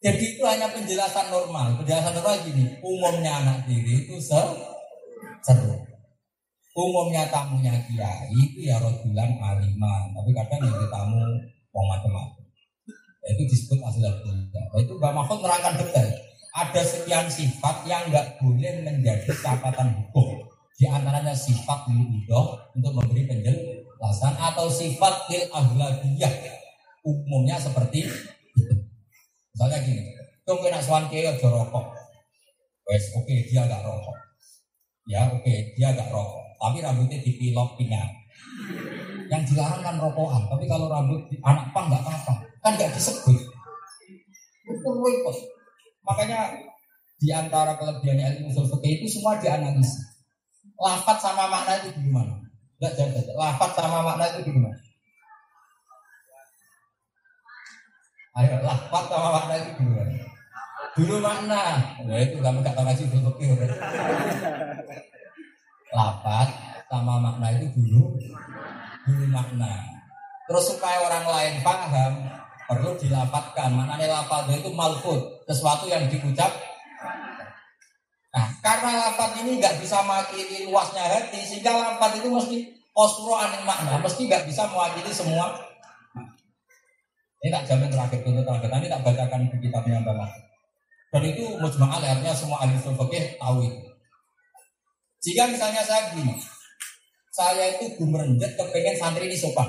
Jadi itu hanya penjelasan normal. Penjelasan normal gini, umumnya anak diri itu ser seru. Umumnya tamunya kiai itu ya rojulan aliman, tapi kadang yang tamu mau macam-macam. Itu disebut asal Nah, itu Mbak Mahfud menerangkan detail. Ada sekian sifat yang nggak boleh menjadi catatan hukum. Di antaranya sifat liudoh untuk memberi penjelasan atau sifat lil ahlabiyah. Umumnya seperti itu. Misalnya gini, tuh kena suan kiai rokok. Wes oke okay, dia nggak rokok. Ya oke okay, dia nggak rokok tapi rambutnya dipilok pingat. Yang dilarang kan rokokan, tapi kalau rambut anak pang nggak apa-apa, kan nggak disebut. Itu. Makanya di antara kelebihan ilmu usul itu semua dianalisa. Lafat sama makna itu gimana? Enggak jaga. Lafat sama makna itu gimana? Ayo, lafat sama makna itu gimana? Dulu makna. Nah itu kamu tahu ngaji lapat sama makna itu dulu dulu makna. Terus supaya orang lain paham perlu dilapatkan. Maknanya lapat itu malfud, sesuatu yang diucap. Nah, karena lapat ini nggak bisa mewakili luasnya hati, sehingga lapat itu mesti kosro aneh makna, mesti nggak bisa mewakili semua. Ini tak jamin terakhir untuk terakhir. Nanti tak bacakan di kitabnya Mbak Dan itu mujma'al artinya semua ahli fikih tahu. Jika misalnya saya gini, saya itu gumrenjet kepengen santri ini sopan.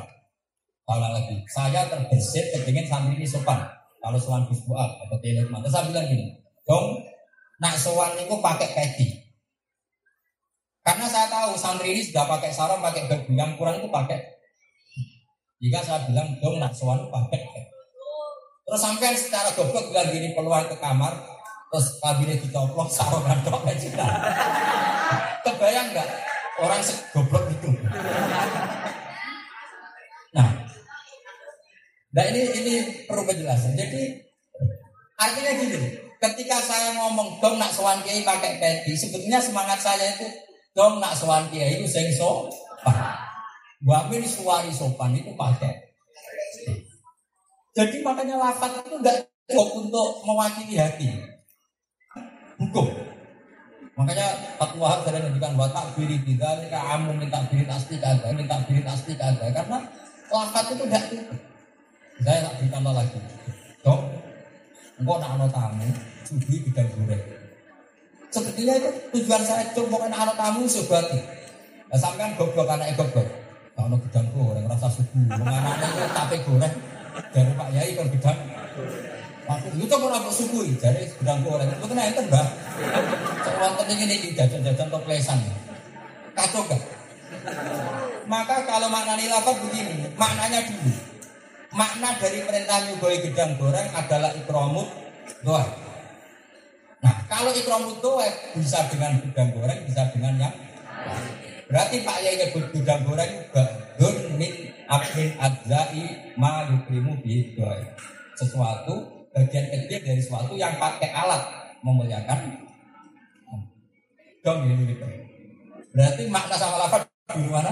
Kalau lagi, saya terbesit kepengen santri ini sopan. Kalau sowan Gus atau Telet Terus saya bilang gini, dong, nak sowan itu pakai peci. Karena saya tahu santri ini sudah pakai sarung, pakai baju kurang itu pakai. Jika saya bilang, dong, nak sowan pakai Terus sampai secara goblok bilang gini peluang ke kamar, terus kabinet dicoplok sarung dan tok Kebayang nggak orang segoblok itu? Nah, nah ini ini perlu penjelasan. Jadi artinya gini, ketika saya ngomong dong nak sowan kiai pakai peci, sebetulnya semangat saya itu dong nak sowan kiai itu sing sopan. Wamin suari sopan itu pakai. Jadi makanya lafaz itu enggak cukup untuk mewakili hati. Hukum. Makanya Fatwa Wahab sering menunjukkan wa takbiri tidak, ini kamu minta biri pasti ada, minta biri pasti ada. Karena lafat itu tidak cukup. Saya tak beri lagi. Dok, engkau nak ada tamu, subuh bidang goreng. Sebetulnya itu tujuan saya cuma nak ada tamu sebati. Nah, sampean goblok anak goblok. Kalau bidang goreng rasa subuh, menganaknya itu tape goreng dari Pak Yai kan bidang Itu coba apa suku jadi sedang goreng. Itu kena mbak. Soal penting ini jajan-jajan toplesan. Kacau gak? Maka kalau makna lafaz begini, maknanya dulu. Makna dari perintah nyugoi gedang goreng adalah ikromut doa. Nah, kalau ikromut doa bisa dengan gedang goreng, bisa dengan yang Berarti Pak Yai nyebut gedang goreng badun min abin adzai ma yukrimu bi Sesuatu bagian kecil dari sesuatu yang pakai alat memuliakan dong ini gitu. Berarti makna sama lafaz di mana?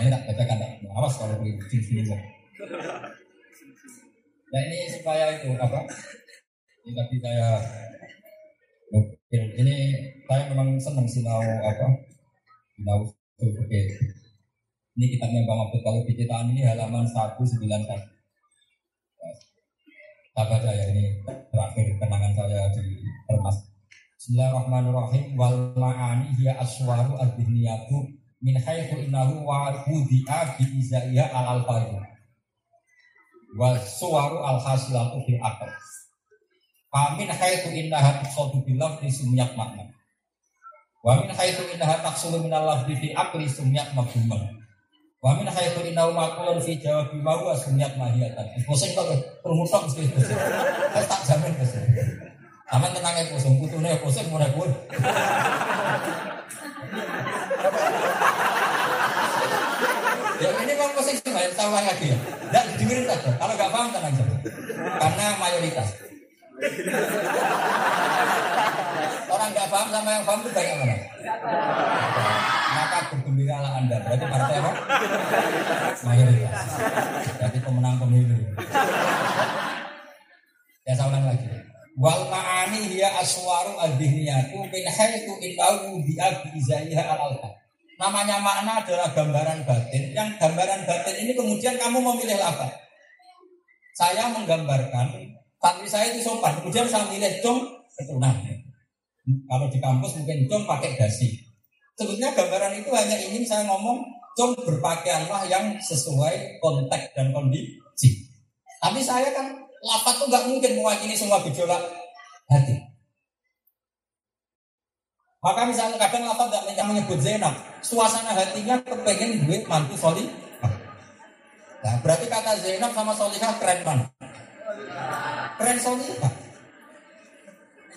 Ini tak bacakan tak. Awas kalau beli di sini Nah ini supaya itu apa? Ini tadi saya ini saya memang senang sinau apa? Sinau oke. Ini kitabnya Bang Abdul kalau di ini halaman 191. Apa saya ini terakhir kenangan saya di Termas. Bismillahirrahmanirrahim wal ma'ani hiya aswaru ad-diniyatu min haitsu innahu wa wudi'a bi izaiha al alfari wal suwaru al hasilatu fil aql. Fa min haitsu innaha tuqadu bil lafzi sumyat makna. Wa min haitsu innaha taqsulu min al lafzi fi aqli sumyat mafhuman. Wa min haitsu innahu maqulun fi jawabi ma huwa sunnat mahiyatan. Pusing kok permutok mesti pusing. tak jamin pusing. Aman tenang ya pusing, putune pusing mulai pun. Ya ini mau pusing sih, tahu lagi ya. Dan dengerin saja. Kalau nggak paham tenang saja. Karena mayoritas. Orang nggak paham sama yang paham itu banyak mana? Maka bergembiralah Anda. Berarti partai apa? Mayoritas. Berarti pemenang pemilu. Ya saya ulang lagi. Wal ma'ani hiya aswaru al-dihniyatu min haitsu innahu bi izaiha al Namanya makna adalah gambaran batin. Yang gambaran batin ini kemudian kamu memilih apa? Saya menggambarkan tapi saya itu sopan. Kemudian saya milih cung keturunan. Kalau di kampus mungkin cung pakai dasi. Sebetulnya gambaran itu hanya ingin saya ngomong cung berpakaianlah yang sesuai konteks dan kondisi. Tapi saya kan lapat tuh nggak mungkin mewakili semua gejolak hati. Maka misalnya kadang lapat nggak menyebut Zainab, suasana hatinya kepengen gue mantu soli. Nah, berarti kata Zainab sama Solihah keren banget. Keren solihah.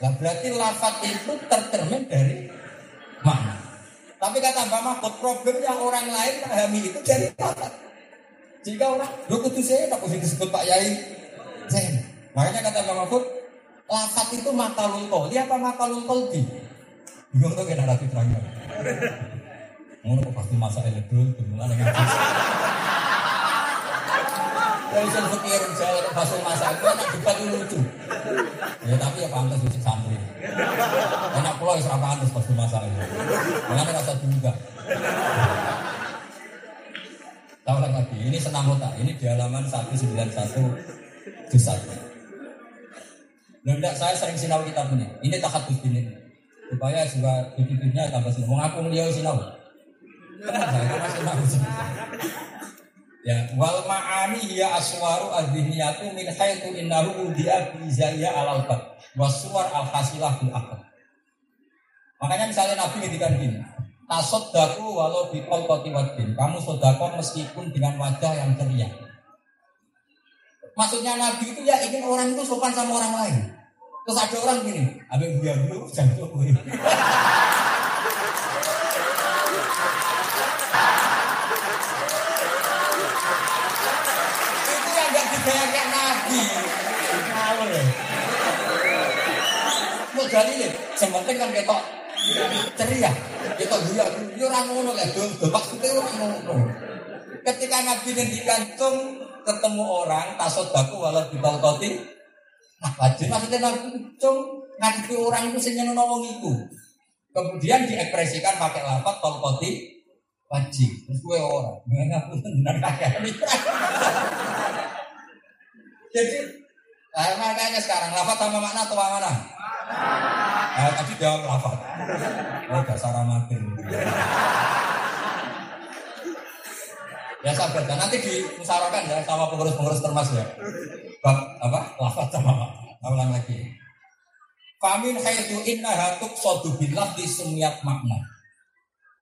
Nah, berarti lafat itu tercermin dari makna. Tapi kata Mbak Mahfud, problemnya orang lain memahami itu dari lafat. Jika orang, lu kudu saya tak usah disebut Pak Yai Zain. Makanya kata Mbak Mahfud, lafat itu makalul koli apa makalul kolbi? Bingung tuh kena rapi terakhir. Mau pasti masa elektron, kemudian dengan Wong sing fikir Jawa bahasa masak itu nak debat lucu. Ya tapi ya pantas sih santri. Enak pulau wis pantas pas masak itu. Mengenai rasa juga. Tahu lagi, ini senam kota. Ini di halaman 191 Jusat. Nah, saya sering sinau kitab ini. Ini tahap ini. Supaya juga bibit-bibitnya tambah sinau. Mengaku beliau sinau. Kenapa kan sinau. Ya, wal ma'ani hiya aswaru adziniyatu min haitsu innahu udiya bi zaiya al alfat wasuwar al hasilah bil akal. Makanya misalnya Nabi ngendikan gini, daku walau bi qalqati wadin. Kamu sedekah meskipun dengan wajah yang ceria. Maksudnya Nabi itu ya ingin orang itu sopan sama orang lain. Terus ada orang gini, abang dia dulu, jangan
kayak kayak nabi. Ngawur ya. Mau jadi nih, sementing kan ketok ceria, ketok dia, dia orang ngono lah, dong, maksudnya orang ngono. Ketika nabi di kantung ketemu orang tasod baku walau di balkoti, nah wajib maksudnya nabi cung
ngadepi orang itu sing nyenengno wong. Kemudian diekspresikan pakai lafaz tolkoti wajib. Terus gue orang, nggak benar kakek Jadi nah, makanya sekarang lafaz sama makna atau mana? Nah, tadi jawab lafaz. Oh dasar amatir. Ya sabar, nanti dimusyawarahkan ya sama pengurus-pengurus termas ya. Bab apa? Lafaz sama makna. Ulang lagi. Famin haitsu inna hatuk sodu billah di makna.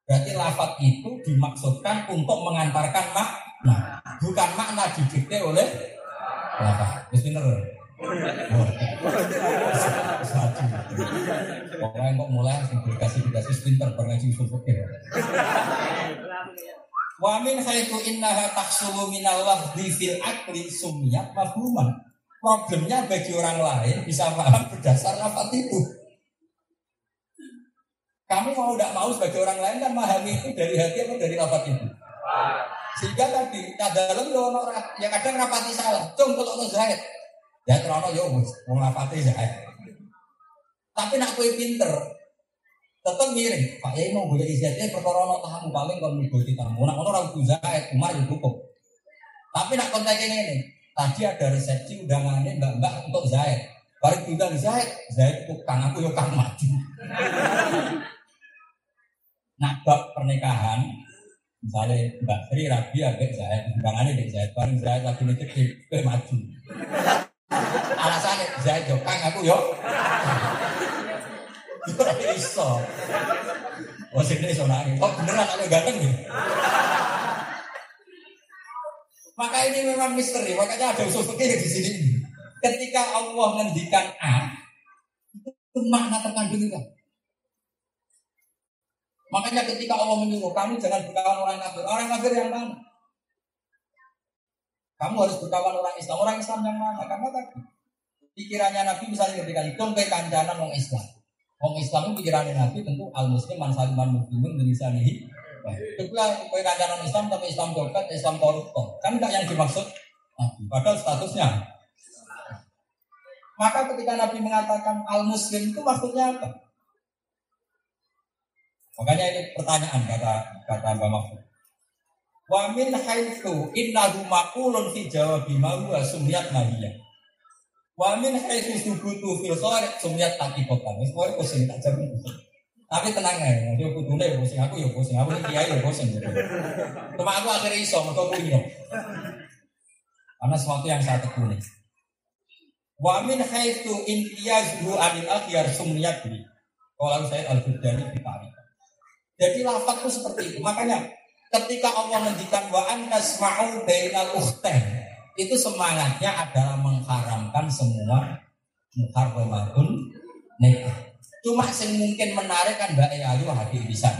Berarti lafat itu dimaksudkan untuk mengantarkan makna, bukan makna didikte oleh lafat. Wis bener. Pokoknya kok mulai dikasih dikasih pinter berngaji usul fikih. Wa min haitsu innaha tahsulu minal lafzi fil akli sumiyat mafhuman. Problemnya bagi orang lain bisa paham berdasar lafaz itu. Kamu mau tidak mau sebagai orang lain kan memahami itu dari hati atau dari lafaz itu. Sehingga tadi dalam lo ya kadang rapati salah. Cung kalau lo zahid. Ya terlalu yo mau rapati zahid. Tapi nak kue pinter, tetap miring. Pak Yai mau boleh izinnya perkara no tahamu paling kalau mau tamu. Nak orang ragu zahid, umar juga cukup. Tapi nak konteksnya ini, Tadi ada resepsi undangannya mbak-mbak untuk Zaid. Baru diundang Zaid, Zaid tukang aku yuk kang maju. [LAUGHS] nah bab pernikahan, misalnya Mbak Sri Rabi agak Zaid, undangannya di Zaid, baru Zaid lagi nih ke maju. Alasannya Zaid yuk kang aku yuk. Itu iso. Oh sini iso nangis. Oh beneran aku ganteng nih. Maka ini memang misteri, makanya ada usul fikih di sini. Ketika Allah menghentikan A, itu makna terkandung itu. Makanya ketika Allah menyuruh kamu jangan berkawan orang kafir, orang kafir yang mana? Kamu harus berkawan orang Islam, orang Islam yang mana? Karena tadi pikirannya Nabi misalnya ketika itu ke kancanan orang Islam. Orang Islam itu pikirannya Nabi tentu al Muslim man saliman muslimun nih. Kedua, kue kancanan Islam tapi Islam dokat, Islam koruptor. Kan enggak yang dimaksud Nabi. Padahal statusnya. Maka ketika Nabi mengatakan al-muslim itu maksudnya apa? Makanya ini pertanyaan kata kata Mbak Mahfud. Wa min haitsu innahu fi jawabi ma huwa sumyat nabiyya. Wa min haitsu subutu fil kharij sumyat taqiqatan. Wis kowe pusing tak jamin. Tapi tenang ya, dia kudune ya pusing aku ya pusing, aku ini kiai ya pusing. Cuma aku akhirnya iso, mereka punya. Karena sesuatu yang saya tekuni. Wa min haitsu intiyazhu anil akhyar sumniyat bi. Kalau saya al-Burdani ditari. Jadi lafaz itu seperti itu. Makanya ketika Allah mendikan wa antasma'u bainal ukhtain itu semangatnya adalah mengharamkan semua muharramatun nikah. Cuma sing mungkin menarik kan Mbak Ayu hati bisa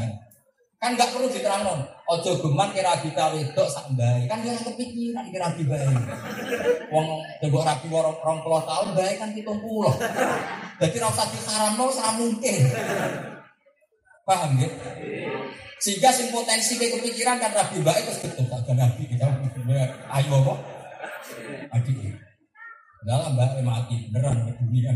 Kan nggak perlu diterang non. Ojo geman kira kita wedok sak bayi. Kan dia kepikiran kira di bayi. Wong coba rapi warong rong tahun bayi kan hitung puluh. Jadi rasa diharam sama mungkin. Paham ya? Sehingga sing potensi kayak kepikiran kan rapi bayi terus betul tak nabi kita ayo apa? Adik. Dalam mbak mati beneran dunia.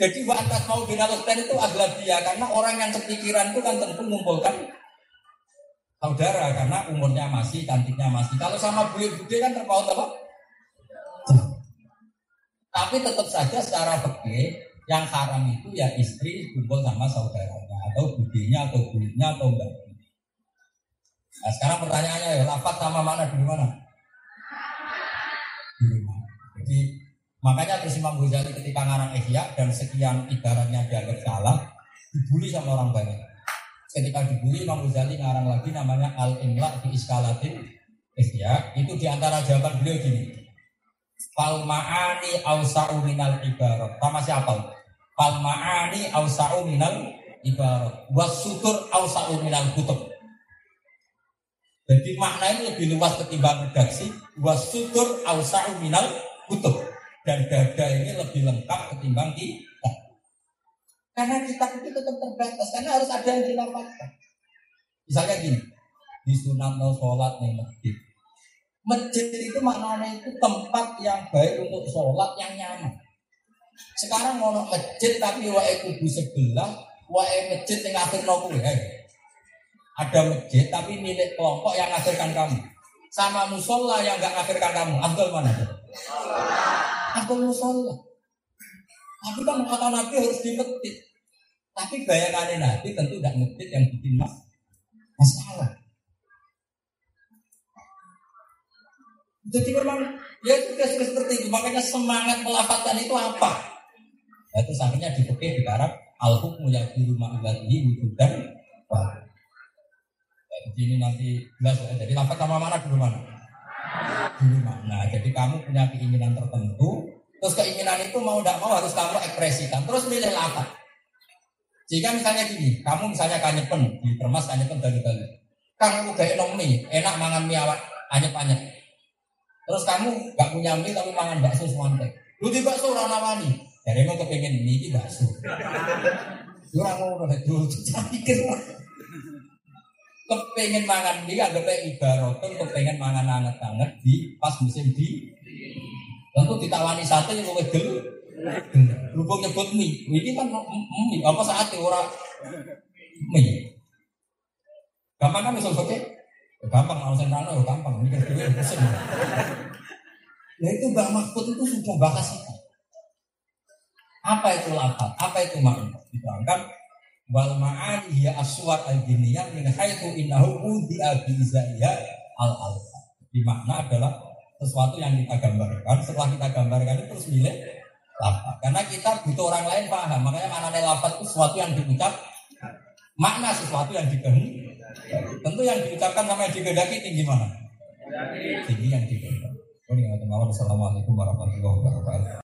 Jadi wa antas mau binalukten itu adalah dia karena orang yang kepikiran itu kan tentu mengumpulkan saudara karena umurnya masih, cantiknya masih. Kalau sama buyut bude kan terpaut apa? Tapi tetap saja secara fikih yang haram itu ya istri kumpul sama saudaranya atau budenya atau buyutnya atau enggak. Nah sekarang pertanyaannya ya, lafat sama mana di mana? Di rumah. Jadi Makanya terus Imam Ghazali ketika ngarang Ihya dan sekian ibaratnya dianggap salah, dibully sama orang banyak. Ketika dibully Imam Ghazali ngarang lagi namanya Al-Imla di Iskalatin Ihya. Itu di antara jawaban beliau gini. Fal ma'ani awsa'u minal ibarat. Sama siapa? Fal ma'ani awsa'u ibarat. Wasutur awsa'u minal kutub. Jadi makna ini lebih luas ketimbang redaksi. Wasutur awsa'u minal kutub dan dada ini lebih lengkap ketimbang kita. Karena kita itu tetap terbatas, karena harus ada yang dilapatkan. Misalnya gini, di sunan sholat nih masjid. Masjid itu maknanya itu tempat yang baik untuk sholat yang nyaman. Sekarang mau masjid tapi wae kubu sebelah, wae masjid yang akhir kuwi. Ada masjid tapi milik kelompok yang ngakhirkan kamu. Sama musola yang nggak ngakhirkan kamu. Abdul mana? Abdul musola. Tapi kan kata Nabi harus dimetit. Tapi bayangannya Nabi tentu tidak ngetit yang bikin mas masalah. Jadi memang ya sudah seperti itu. Makanya semangat melafatkan itu apa? Ya, terus akhirnya dipikir di Arab al hukmu rumah ibadihi wujudan ya, begini nanti jelas ya. Jadi lafat sama mana dulu mana? Dulu mana? Jadi kamu punya keinginan tertentu, terus keinginan itu mau tidak mau harus kamu ekspresikan. Terus milih lafat. Jika misalnya gini, kamu misalnya kanyepen di termas kanyepen dari kali, kamu gak enak mie, enak mangan mie awak, anyep-anyep. Terus kamu gak punya mie tapi mangan bakso semantek. Lu di bakso orang nawani. Dari mau kepengen ini bakso. Lu orang mau udah dulu pikir. Kepengen mangan mie kayak ibaratkan kepengen mangan anget-anget di pas musim di. Tentu ditawani sate yang lebih gel. Berhubung nyebut mie, ini kan mie apa saat orang mie. Gampang kan misalnya oke? Gampang kalau saya nanya, gampang. Mikir dulu pusing. Ya itu Mbak Mahfud itu sudah bahas itu. Apa itu lafaz? Apa itu makna? Diterangkan wal ma'ani ya aswar al jiniyah min haitsu innahu udi abi al al. Di makna adalah sesuatu yang kita gambarkan. Setelah kita gambarkan itu terus milik lafaz. Karena kita butuh orang lain paham. Makanya makna lafaz itu sesuatu yang diucap makna sesuatu yang dikehendaki. Tentu yang diucapkan sama yang digedaki tinggi mana? Tinggi yang digedaki. Assalamualaikum warahmatullahi wabarakatuh.